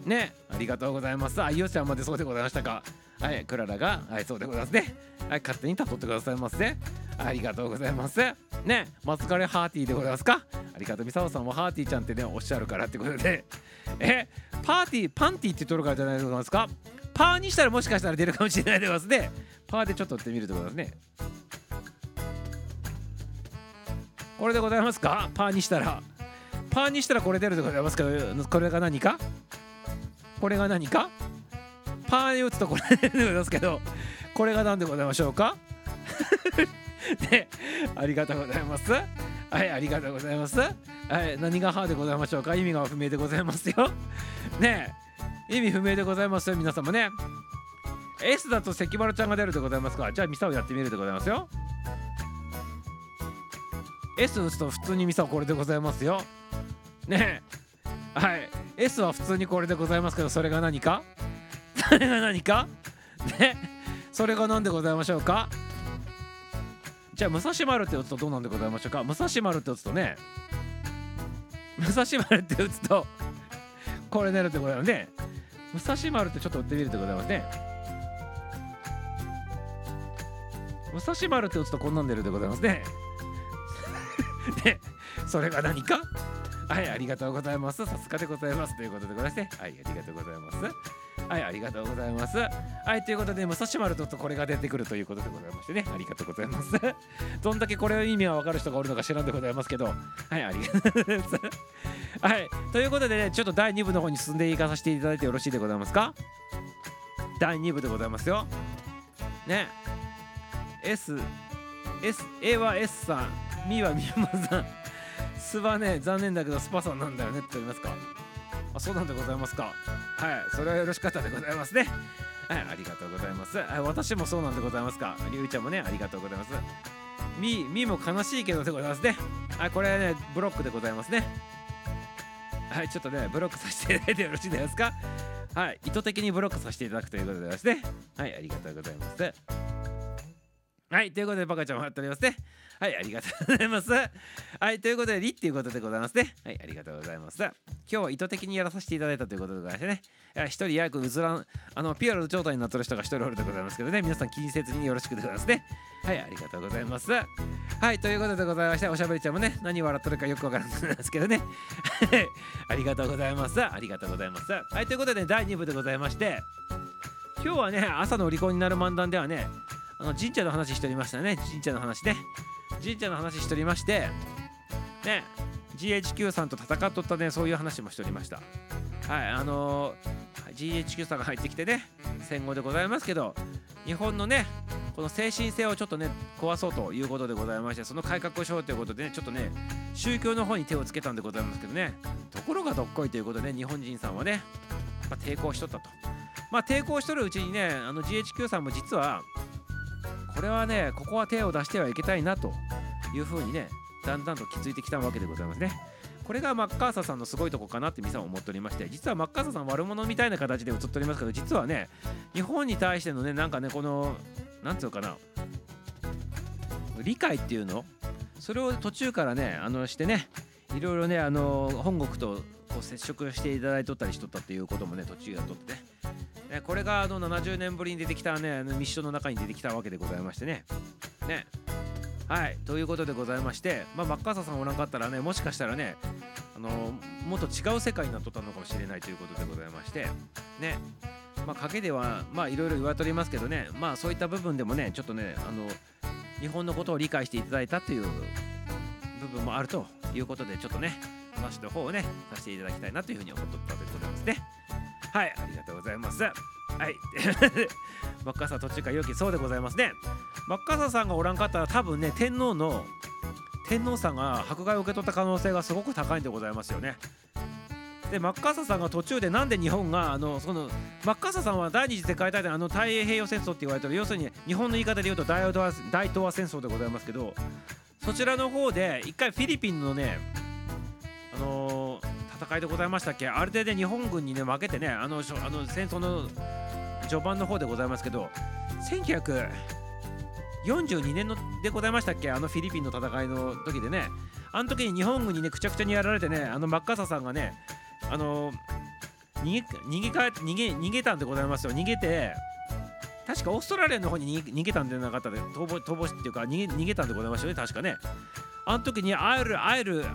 ねありがとうございます。あゆうちゃんまでそうでございましたか。はいクララがはいそうでございますね。はい勝手に誘ってくださいませありがとうございます。ね松枯れハーティーでございますか？ありがとうミサオさんもハーティーちゃんってねおっしゃるからってことで。えパーティーパンティーってとるからじゃないでございますか？パーにしたらもしかしたら出るかもしれないでございますね。パーでちょっと打ってみるでございますね。これでございますか？パーにしたら。パーにしたらこれ出るでございますけどこれが何か？これが何か？パーに打つとこれでございますけどこれが何でございましょうか？で ありがとうございます。はいありがとうございます。はい何が歯でございましょうか？意味が不明でございますよ。ねえ意味不明でございますよ皆様ね。S だと関丸ちゃんが出るでございますか？じゃあミサをやってみるでございますよ。S 打つと普通にミサこれでございますよ。ねえはい。S は普通にこれでございますけどそれが何か？それが？何かね。それが何でございましょうか？じゃあ武蔵丸って打つとどうなんでございましょうか？武蔵丸って打つとね。武蔵丸って打つとこれ出るってございますね。武蔵丸ってちょっと打ってみるでございますね。武蔵丸って打つとこんなん出るでございますね。でそれが何か？はいありがとうございます。さすがでございます。ということでございましてはいありがとうございます。はい、ありがとうございます。はい、ということで、武蔵丸とこれが出てくるということでございましてね、ありがとうございます。どんだけこれの意味がわかる人がおるのか知らんでございますけど、はい、ありがとうございます。はい、ということでね、ちょっと第2部の方に進んでいかさせていただいてよろしいでございますか？第2部でございますよ。ね。S、S、A は S さん、ミはミマさん、スはね、残念だけどスパさんなんだよねって言いますか。あそうなんでございますか。はい、それはよろしかったでございますね。はい、ありがとうございます。はい、私もそうなんでございますか。りゅうちゃんもね、ありがとうございます。み、みも悲しいけどでございますね。はい、これはね、ブロックでございますね。はい、ちょっとね、ブロックさせていただいてよろしいですか。はい、意図的にブロックさせていただくということでございますね。はい、ありがとうございます。はい、ということで、バカちゃんもやっておりますね。はい、ありがとうございます。はい、ということで、リっていうことでございますね。はい、ありがとうございます。今日は意図的にやらさせていただいたということでございましてね。一人やくうずらん、あの、ピュアル状態になってる人が一人おるでございますけどね、皆さん気にせずによろしくでございますね。はい、ありがとうございます。はい、ということでございまして、おしゃべりちゃんもね、何笑ってるかよくわからないんですけどね。ありがとうございます。ありがとうございます。はい、ということで、第2部でございまして、今日はね、朝のお利口になる漫談ではね、あの神社の話しておりましたね、神社の話ね。神社の話しておりまして、ね、GHQ さんと戦っとったね、そういう話もしておりました。はい、あのー GHQ さんが入ってきてね、戦後でございますけど、日本のね、この精神性をちょっとね壊そうということでございましてその改革をしようということでねちょっとね宗教の方に手をつけたんでございますけどねところがどっこいということで日本人さんはね、まあ、抵抗しとったとまあ抵抗しとるうちにねあの GHQ さんも実はこれはねここは手を出してはいけたいなというふうにねだんだんと気づいてきたわけでございますね。これがマッカーサーさんのすごいとこかなって皆さん思っておりまして実はマッカーサーさん悪者みたいな形で映っておりますけど実はね日本に対してのねなんかねこのなんつうのかな理解っていうの？それを途中からねあのしてねいろいろねあの本国とこう接触していただいとったりしとったっていうこともね途中やっとってね。ねこれがあの70年ぶりに出てきたねあの密書の中に出てきたわけでございましてね。ね。はい。ということでございまして、まあ、マッカーサーさんおらんかったらねもしかしたらねあのもっと違う世界になっとったのかもしれないということでございまして。ね。まあ陰ではまあいろいろ言われておりますけどね。まあそういった部分でもねちょっとねあの日本のことを理解していただいたという部分もあるということでちょっとね話の方をねさせていただきたいなというふうに思っとったわけでございますね。はいありがとうございます。はい。マッカーサー途中から良きそうでございますね。マッカーサーさんがおらんかったら多分ね天皇の天皇さんが迫害を受け取った可能性がすごく高いんでございますよね。でマッカーサーさんが途中でなんで日本があのそのマッカーサーさんは第二次世界大戦あの太平洋戦争って言われてる。要するに日本の言い方で言うと大東亜戦争でございますけどそちらの方で一回フィリピンのねあのー戦いでございましたっけ？あれでね日本軍にね負けてねあのあの戦争の序盤の方でございますけど1942年のでございましたっけ？あのフィリピンの戦いの時でね。あの時に日本軍にねくちゃくちゃにやられてねあのマッカーサさんがねあの逃げ逃げか逃げ逃げたんでございますよ。逃げて確かオーストラリアの方に逃げたんじゃなかったで逃亡逃亡っていうか逃げ逃げたんでございましたよね確かね。あの時にアイルアイル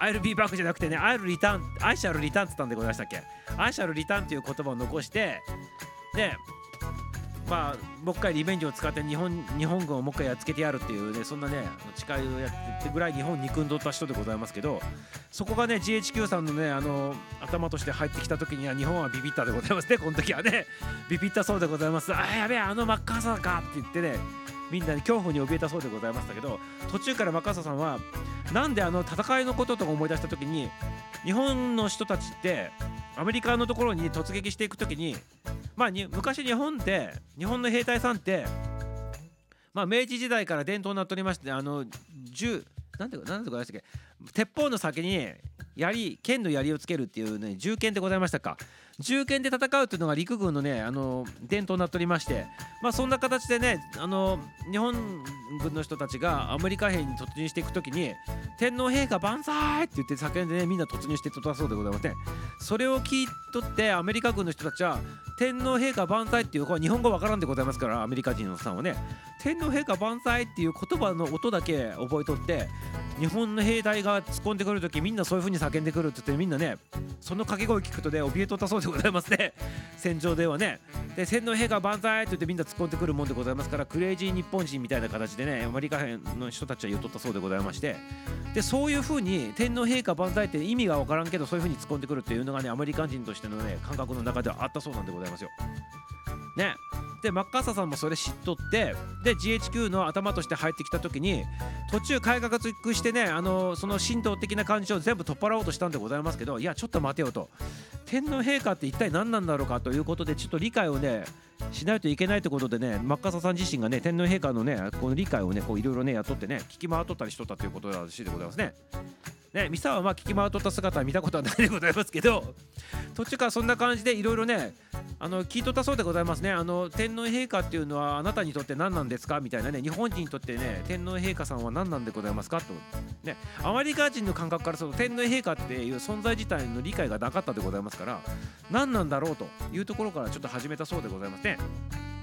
アイルビーバックじゃなくてねアイルリターンアイシャルリターンって言ったんでございましたっけ？アイシャルリターンっていう言葉を残してでまあもう一回リベンジを使って日本日本軍をもう一回やっつけてやるっていうねそんなね誓いをやっててぐらい日本に憎んどった人でございますけどそこがね GHQ さんのねあの頭として入ってきた時には日本はビビったでございますねこの時はね。ビビったそうでございます。あやべえあのマッカーサーかって言ってねみんなに恐怖に怯えたそうでございましたけど途中からマッカーサーさんはなんであの戦いのこととか思い出した時に日本の人たちってアメリカのところに突撃していく時にまあに昔日本って日本の兵隊さんってまあ明治時代から伝統になっておりましてあの銃なんてなんてございましたっけ鉄砲の先に槍剣の槍をつけるっていうね銃剣でございましたか。銃剣で戦うっていうのが陸軍のねあの伝統になっておりましてまあそんな形でねあの日本軍の人たちがアメリカ兵に突入していく時に天皇陛下万歳って言って叫んでねみんな突入していったそうでございますねそれを聞いとってアメリカ軍の人たちは天皇陛下万歳っていう日本語わからんでございますからアメリカ人のさんはね。天皇陛下万歳っていう言葉の音だけ覚えとって日本の兵隊が突っ込んでくる時みんなそういう風に叫んでくるって言ってみんなねその掛け声聞くとね怯えとったそうででございますね。戦場ではね。で天皇陛下万歳って言ってみんな突っ込んでくるもんでございますからクレイジー日本人みたいな形でねアメリカ編の人たちは言っとったそうでございましてでそういう風に天皇陛下万歳って意味が分からんけどそういう風に突っ込んでくるっていうのがねアメリカ人としてのね感覚の中ではあったそうなんでございますよ。ね。でマッカーサーさんもそれ知っとってで GHQ の頭として入ってきた時に途中改革してねあのその神道的な感じを全部取っ払おうとしたんでございますけどいやちょっと待てよと天皇陛下って一体何なんだろうかということでちょっと理解をねしないといけないということでねマッカーサーさん自身がね天皇陛下のねこの理解をねこういろいろねやっとってね聞き回っとったりしとったということらしいでございますね。ね、ミサはまあ聞き回っとった姿は見たことはないでございますけど途中からそんな感じでいろいろねあの聞いとったそうでございますねあの天天皇陛下っていうのはあなたにとって何なんですか？みたいなね日本人にとってね天皇陛下さんは何なんでございますか？とね。アメリカ人の感覚からすると天皇陛下っていう存在自体の理解がなかったでございますから何なんだろうというところからちょっと始めたそうでございますね。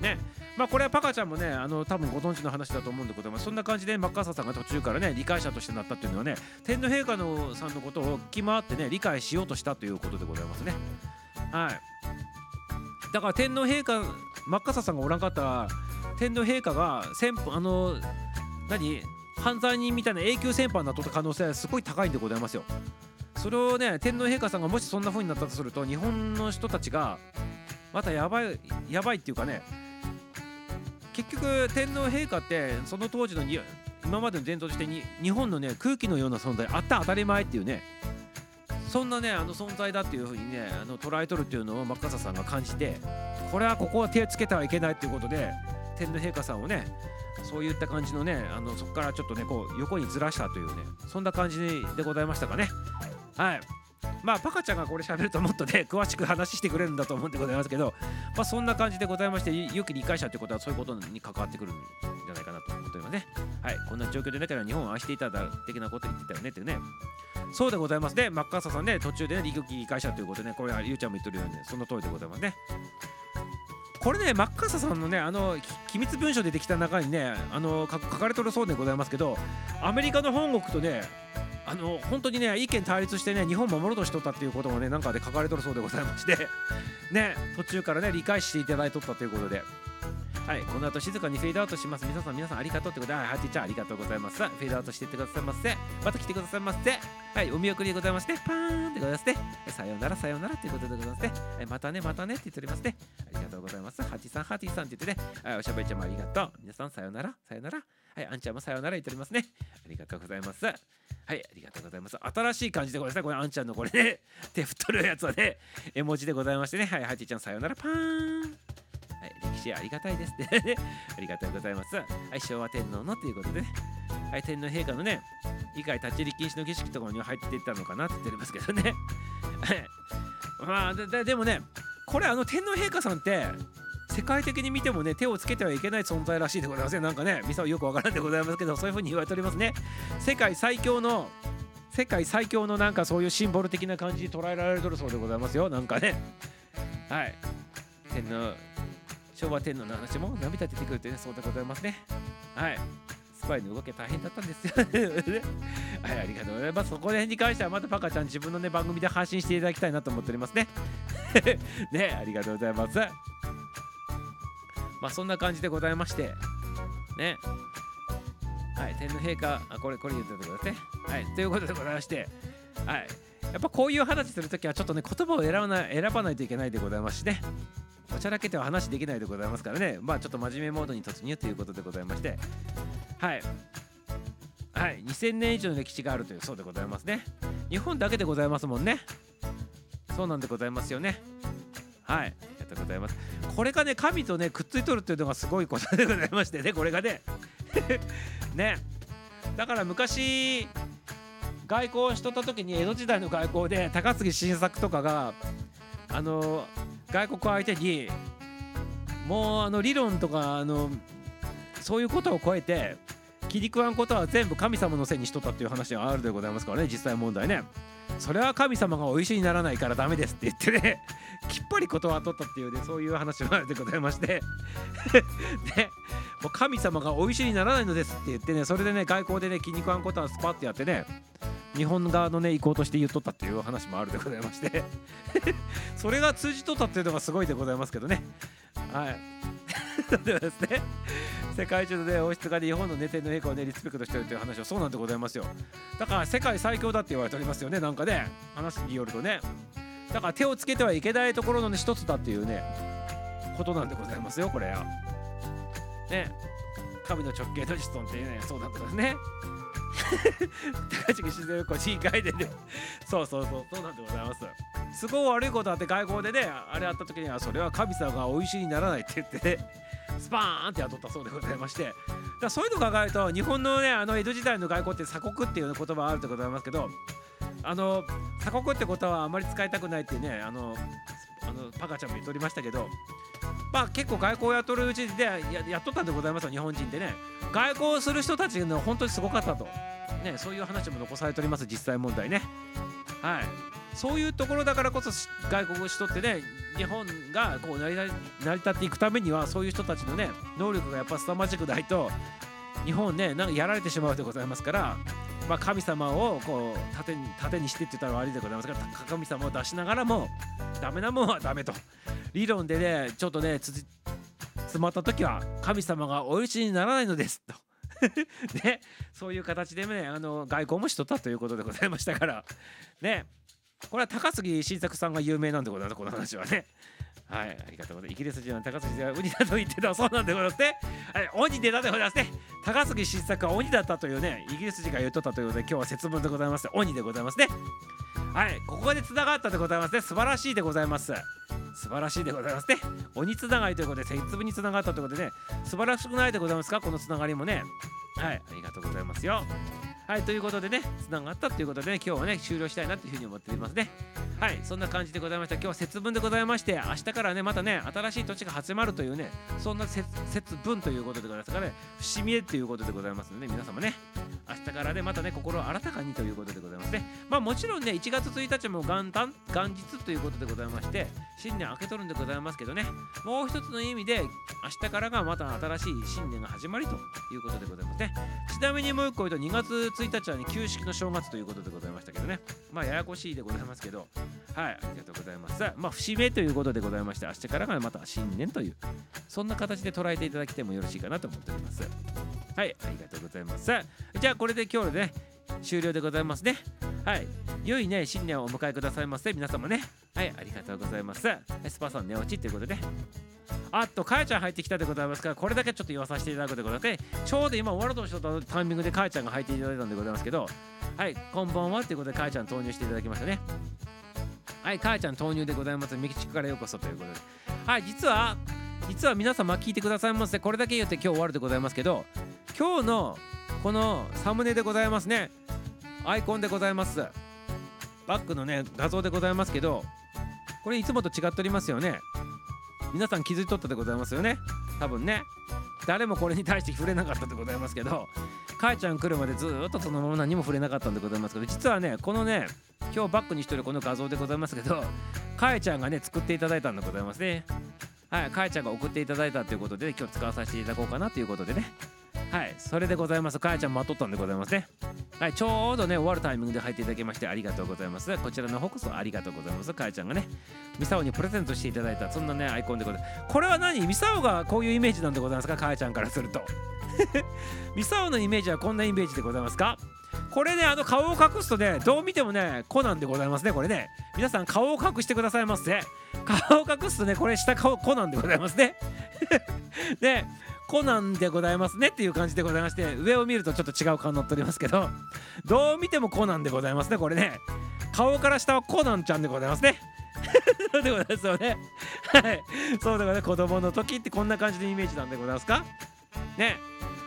ね。まあこれはパカちゃんもねあの多分ご存知の話だと思うんでございます。そんな感じでマッカーサーさんが途中からね理解者としてなったっていうのはね天皇陛下のさんのことを聞き回ってね理解しようとしたということでございますね。はい。だから天皇陛下マッカーサーさんがおらんかったら天皇陛下が先あの何？犯罪人みたいな永久戦犯になっとった可能性はすごい高いんでございますよ。それをね天皇陛下さんがもしそんな風になったとすると日本の人たちがまたやばいやばいっていうかね結局天皇陛下ってその当時のに今までの伝統としてに日本のね空気のような存在あった当たり前っていうねそんなねあの存在だっていうふうにねあの捉えとるっていうのをマッカーサーさんが感じてこれはここは手をつけてはいけないっていうことで天皇陛下さんをねそういった感じのねあのそこからちょっとねこう横にずらしたというねそんな感じでございましたかね。はい。まあパカちゃんがこれ喋るともっとね 詳しく話してくれるんだと思うんでございますけどまあそんな感じでございましてよく理解者ということはそういうことに関わってくるんじゃないかなと。思っておりますね。はい。こんな状況でだから日本を愛していただ的なこと言ってたよねっていうね。そうでございます。ねマッカーサーさんね途中でね理局理解者ということでねこれはゆうちゃんも言ってるようにねその通りでございますね。これねマッカーサーさんのねあの機密文書でできた中にねあの書かれとるそうでございますけどアメリカの本国とねあの本当にね意見対立してね日本を守ろうとしとったっていうこともねなんかで書かれとるそうでございまして。ね途中からね理解していただいとったということで。はいこの後静かにフェードアウトします。皆さん皆さんありがとうってことではいハティちゃんありがとうございます。フェードアウトしてってくださいませ。また来てくださいませ。はいお見送りでございましてパーンってございますね。さようならさようならということでございますね。はいまたねまたねって言っておりますね。ありがとうございます。ハティさんハティさんって言ってね。はいおしゃべりちゃんもありがとう。皆さんさようならさようなら。はいあんちゃんもさようなら言っておりますね。ありがとうございます。はい、ありがとうございます。新しい感じでございますね。これ、あんちゃんのこれね、手振っとるやつはね、絵文字でございましてね。はい、はちちゃん、さようなら、パーン。はい、歴史ありがたいですね。ありがとうございます。はい、昭和天皇のということでね。はい、天皇陛下のね、以外立ち入り禁止の儀式とかに入っていったのかなって言ってますけどね。まあ、ででもね、これ、あの天皇陛下さんって、世界的に見てもね手をつけてはいけない存在らしいでございますねなんかねミサはよくわからんでございますけどそういうふうに言われておりますね世界最強の世界最強のなんかそういうシンボル的な感じに捉えられてるそうでございますよなんかねはい天皇昭和天皇の話も涙出てくるってねそうでございますね。はい。スパイの動き大変だったんですよ。はいありがとうございます。そこら辺に関してはまたパカちゃん自分のね番組で発信していただきたいなと思っておりますね。ねありがとうございます。まあそんな感じでございまして。ね。はい天皇陛下あこれこれ言ってたところですね。はいということでございまして。はい。やっぱこういう話するときはちょっとね言葉を選ばない選ばないといけないでございますしね。おちゃらけては話できないでございますからね。まあちょっと真面目モードに突入ということでございまして。はい。はい。2000年以上の歴史があるというそうでございますね。日本だけでございますもんね。そうなんでございますよね。はい。ありがとうございます。これがね神とねくっついとるっていうのがすごいことでございましてねこれがね。ね。だから昔外交しとった時に江戸時代の外交で高杉晋作とかがあの外国相手にもうあの理論とかあのそういうことを超えて切り食わんことは全部神様のせいにしとったっていう話があるでございますからね実際問題ね。それは神様がお医者にならないからダメですって言ってね きっぱり断っとったっていうねそういう話があるでございまして。ねもう神様がお医者にならないのですって言ってねそれでね外交でね気に食わんことはスパッてやってね日本側のね意向として言っとったっていう話もあるでございまして。それが通じとったっていうのがすごいでございますけどね。はい。ではですね。世界中のね王室が日本のね天皇陛下をねリスペクトしてるという話はそうなんでございますよ。だから世界最強だって言われておりますよねなんかね。話によるとね。だから手をつけてはいけないところのね一つだっていうねことなんでございますよこれは。ね。神の直系の子孫っていうねそうなんですね。高橋自然個人会でね。そうそうそうそうなんでございます。すごい悪いことあって外交でねあれあった時にはそれは神様がおいしにならないって言ってねスパーンって雇ったそうでございまして。だそういうのを考えると日本のねあの江戸時代の外交って鎖国っていう言葉あるでございますけどあの鎖国ってことはあまり使いたくないってねあのあのパカちゃんも言っておりましたけどまあ結構外交やっとるうちでややっとったんでございますよ日本人でね。外交する人たちの本当にすごかったと。ねそういう話も残されております。実際問題ね。はい。そういうところだからこそ外国しとってね日本がこう成り立成り立っていくためにはそういう人たちのね能力がやっぱ凄まじくないと日本ねなんかやられてしまうでございますから、まあ、神様をこう盾に盾にしてって言ったら悪いでございますから神様を出しながらもダメなもんはダメと。理論でねちょっとねつ詰まった時は神様がお許しにならないのですと。ね、そういう形でねあの外交もしとったということでございましたから。ね。これは高杉晋作さんが有名なんでございますこの話はね。はい、ありがとうございます。イギリス人は高杉はウニだと言ってたそうなんでございますね。はい、鬼でだでございますね。高杉晋作は鬼だったというね、イギリス人が言っとったということで、今日は節分でございます。鬼でございますね。はい、ここでつながったでございますね。素晴らしいでございます。素晴らしいでございますね。鬼つながりということで、節分につながったということでね、素晴らしくないでございますか、このつながりもね。はい、ありがとうございますよ。はい、ということでね、つながったということで、ね、今日はね、終了したいなというふうに思っておりますね。はい、そんな感じでございました。今日は節分でございまして、明日からね、またね、新しい土地が始まるというね、そんな節分ということでございますからね、節目ということでございますので、ね、皆様ね、明日からね、またね、心を新たかにということでございますね。まあもちろんね、1月1日も元旦、元日ということでございまして、新年明けとるんでございますけどね、もう一つの意味で、明日からがまた新しい新年が始まりということでございますね。ちなみにもう一個言うと、2月1日はね、旧式の正月ということでございましたけどね、まあややこしいでございますけど、はい、ありがとうございます。まあ、節目ということでございまして、明日からがまた新年という、そんな形で捉えていただきてもよろしいかなと思っております。はい、ありがとうございます。じゃあ、これで今日でね、終了でございますね。はい、良いね、新年をお迎えくださいませ、皆様ね。はい、ありがとうございます。スパさん寝落ちということで、あっと、かやちゃん入ってきたでございますから、これだけちょっと言わさせていただくでございます。ちょうど今、終わろうとしたタイミングでかやちゃんが入っていただいたんでございますけど、はい、こんばんはということで、かやちゃん投入していただきましたね。はい、かやちゃん投入でございます。メキシコからようこそということで。はい、実は、実は皆様聞いてくださいませ。これだけ言って今日終わるでございますけど、今日のこのサムネでございますね。アイコンでございます。バックのね、画像でございますけど、これいつもと違っておりますよね。皆さん気づいとったでございますよね？多分ね。誰もこれに対して触れなかったでございますけど、かえちゃん来るまでずっとそのまま何も触れなかったんでございますけど、実はね、このね、今日バックにしてるこの画像でございますけど、かえちゃんがね、作っていただいたんでございますね。はい、かえちゃんが送っていただいたということで、今日使わさせていただこうかなということでね。はい、それでございます。かえちゃん待っとったんでございますね。はい、ちょうどね、終わるタイミングで入っていただきましてありがとうございます。こちらの方こそありがとうございます。かえちゃんがね、ミサオにプレゼントしていただいた、そんなね、アイコンでございます。これは何？ミサオがこういうイメージなんでございますか？かえちゃんからすると。ミサオのイメージはこんなイメージでございますか？これね、あの顔を隠すとね、どう見てもね、コナンでございますね、これね。皆さん顔を隠してくださいませ。顔を隠すとね、これ下顔コナンでございますね。で、コナンでございますねっていう感じでございまして上を見るとちょっと違う顔になっておりますけど どう見てもコナンでございますねこれね。顔から下はコナンちゃんでございますね。そうでございますよね。はい。そうでございます。子供の時ってこんな感じのイメージなんでございますか？ね。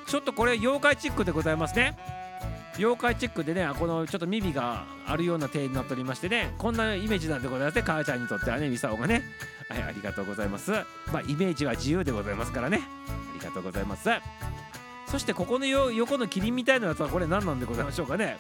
ちょっとこれ妖怪チックでございますね。妖怪チックでねこのちょっと耳があるような体になっておりましてねこんなイメージなんでございますね。母ちゃんにとってはねミサオがね。はいありがとうございます。まあイメージは自由でございますからね。ありがとうございます。そしてここの横のキリンみたいなやつはこれ何なんでございましょうかね。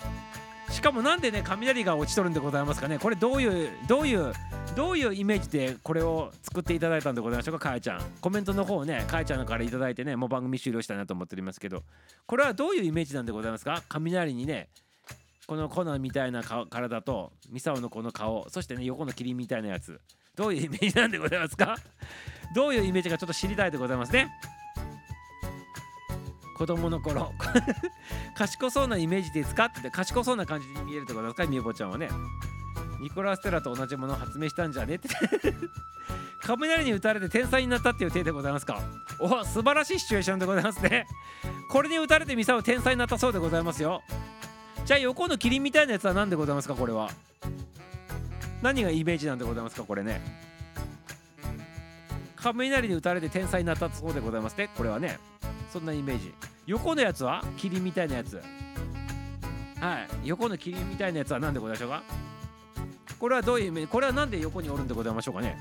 しかもなんでね雷が落ちとるんでございますかね。これどういうどういうどういうイメージでこれを作っていただいたんでございましょうかかえちゃん。コメントの方をねかえちゃんからいただいてねもう番組終了したいなと思っておりますけど。これはどういうイメージなんでございますか？雷にねこのコナンみたいな顔体とミサオのこの顔そしてね横のキリンみたいなやつ。どういうイメージなんでございますか？どういうイメージかちょっと知りたいでございますね。子供の頃 賢そうなイメージですか？って賢そうな感じに見えるってことですか？みゆぼちゃんはね。ニコラス・テラと同じものを発明したんじゃね？って。雷に打たれて天才になったっていう体でございますか？お素晴らしいシチュエーションでございますね。これに打たれてミサオ天才になったそうでございますよ。じゃあ横のキリンみたいなやつは何でございますか？これは。何がイメージなんでございますかこれね。雷に打たれて天才になったそうでございますね。これはね。そんなイメージ。横のやつは？霧みたいなやつ。はい。横の霧みたいなやつは何でございましょうか？これはどういう意味？これは何で横におるんでございましょうかね？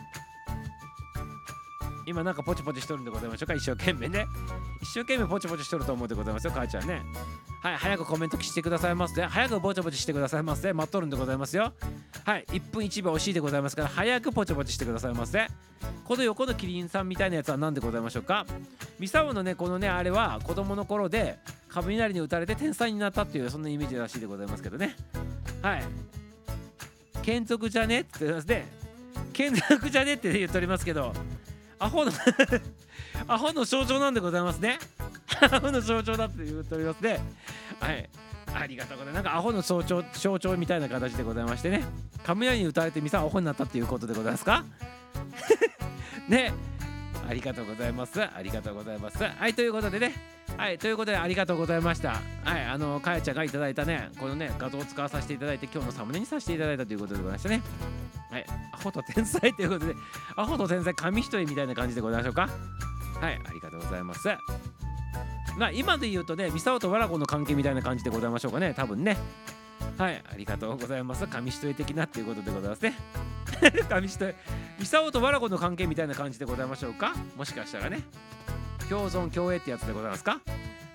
今なんかポチポチしとるんでございましょうか一生懸命ね。一生懸命ポチポチしとると思うでございますよ母ちゃんね。はい早くコメントしてくださいますね。早くポチポチしてくださいますね。待っとるんでございますよ。はい1分1秒惜しいでございますから早くポチポチしてくださいませこの横のキリンさんみたいなやつは何でございましょうか？ミサオのねこのねあれは子供の頃で雷に打たれて天才になったっていうそんなイメージらしいでございますけどね。はい。眷属じゃね？って言ってますね。眷属じゃね？って言っておりますけどアホの アホの象徴なんでございますね。アホの象徴だって言っておりますね。はい。ありがとうございます。なんかアホの象徴象徴みたいな形でございましてね。雷に打たれてミサアホになったっていうことでございますか？ね。ありがとうございます。ありがとうございます。はいということでね。はいということでありがとうございました。はいあのかやちゃんがいただいたねこのね画像を使わさせていただいて今日のサムネにさせていただいたということでございましたね。はいアホと天才ということでアホと天才紙一重みたいな感じでございましょうか。はいありがとうございます。まあ今で言うとねミサオとワラコの関係みたいな感じでございましょうかね多分ね。はいありがとうございます。紙一重的なっていうことでございますね。紙一重ミサオとワラコの関係みたいな感じでございましょうか？もしかしたらね共存共栄ってやつでございますか？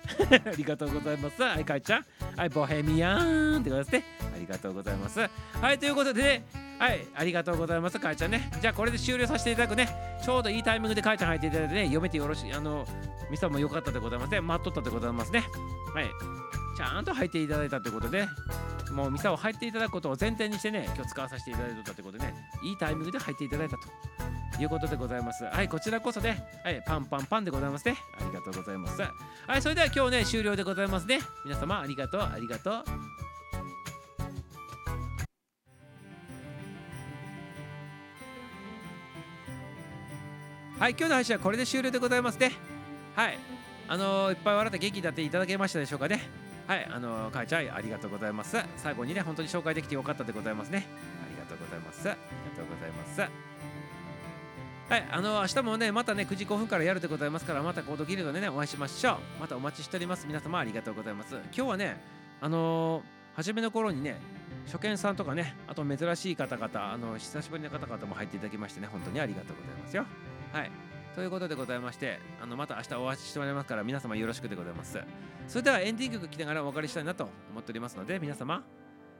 ありがとうございます。はい、かいちゃん。はい、ボヘミアンってことですね。ありがとうございます。はい、ということでね、はい、ありがとうございます、かいちゃんね。じゃあ、これで終了させていただくね。ちょうどいいタイミングでかいちゃん入っていただいてね、読めてよろしい。あの、ミサも良かったでございますね。待っとったでございますね。はい。ちゃんと入っていただいたということで、もうミサを入っていただくことを前提にしてね、今日使わさせていただいたということでね、いいタイミングで入っていただいたと。いうことでございます。はい、こちらこそね、はい、パンパンパンでございますね。ありがとうございます。はい、それでは今日ね、終了でございますね。皆様ありがとう、ありがとう。はい、今日の配信はこれで終了でございますね。はい、あのーいっぱい笑って元気になっていただけましたでしょうかね。はい、あのー、かいちゃんありがとうございます。最後にね、本当に紹介できてよかったでございますね。ありがとうございます。ありがとうございます。はい、あの明日もね、またね、9時5分からやるでございますから、またコードギルドでね、お会いしましょう。またお待ちしております。皆様ありがとうございます。今日はね、あのー初めの頃にね、初見さんとかね、あと珍しい方々、あの久しぶりの方々も入っていただきましてね、本当にありがとうございますよ。はい。ということでございまして、あのまた明日お会いしてもらいますから、皆様よろしくでございます。それではエンディング曲聴きながらお別れしたいなと思っておりますので、皆様、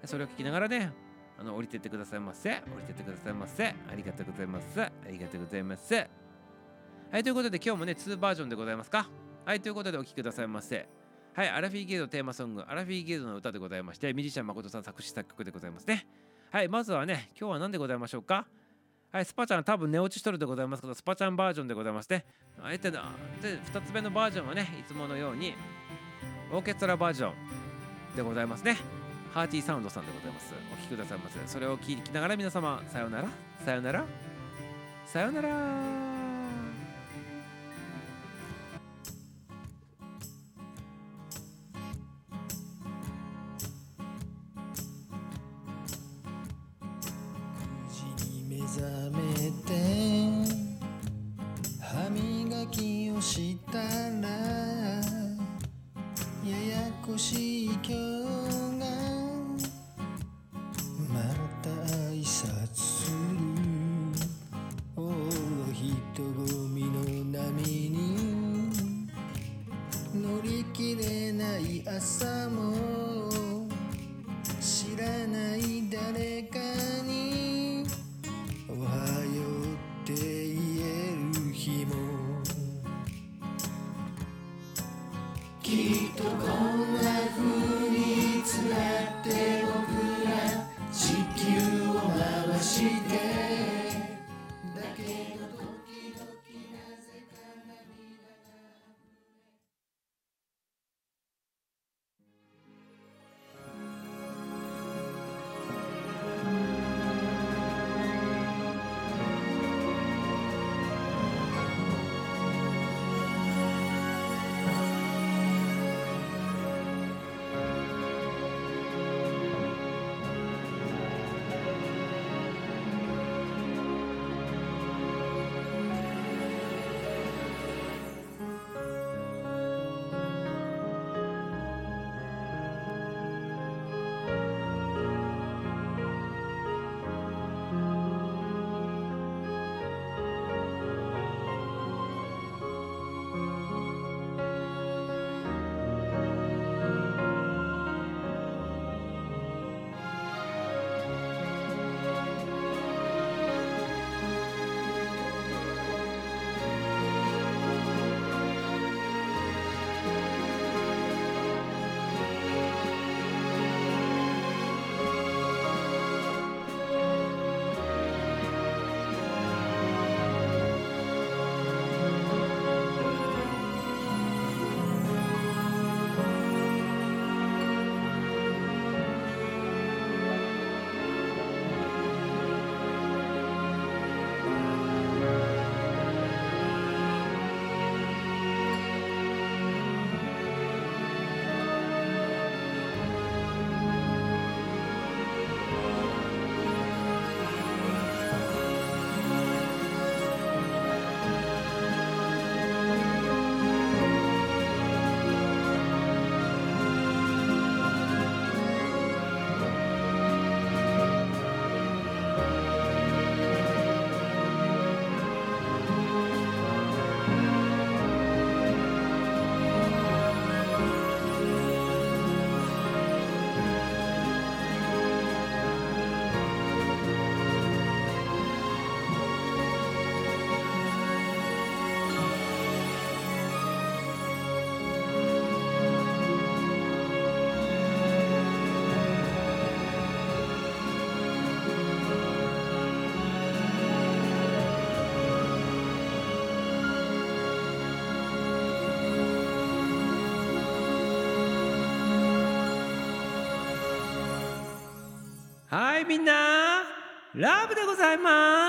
それを聞きながらね、あの降りてってくださいませ。降りてってくださいませ。ありがとうございます。ありがとうございます。はい、ということで今日もね、2バージョンでございますか。はい、ということでお聴きくださいませ。はい、アラフィーゲードテーマソング、アラフィーゲードの歌でございまして、ミュージシャン誠さん作詞作曲でございますね。はい、まずはね、今日は何でございましょうか。はい、スパちゃん多分寝落ちしとるでございますけど、スパちゃんバージョンでございまして。あえてな、で、2つ目のバージョンはね、いつものように、オーケストラバージョンでございますね。ハーティーサウンドさんでございます。お聴きくださいませ。それを聞きながら皆様、さようなら、さよなら、さよなら。みんな。ラブでございます。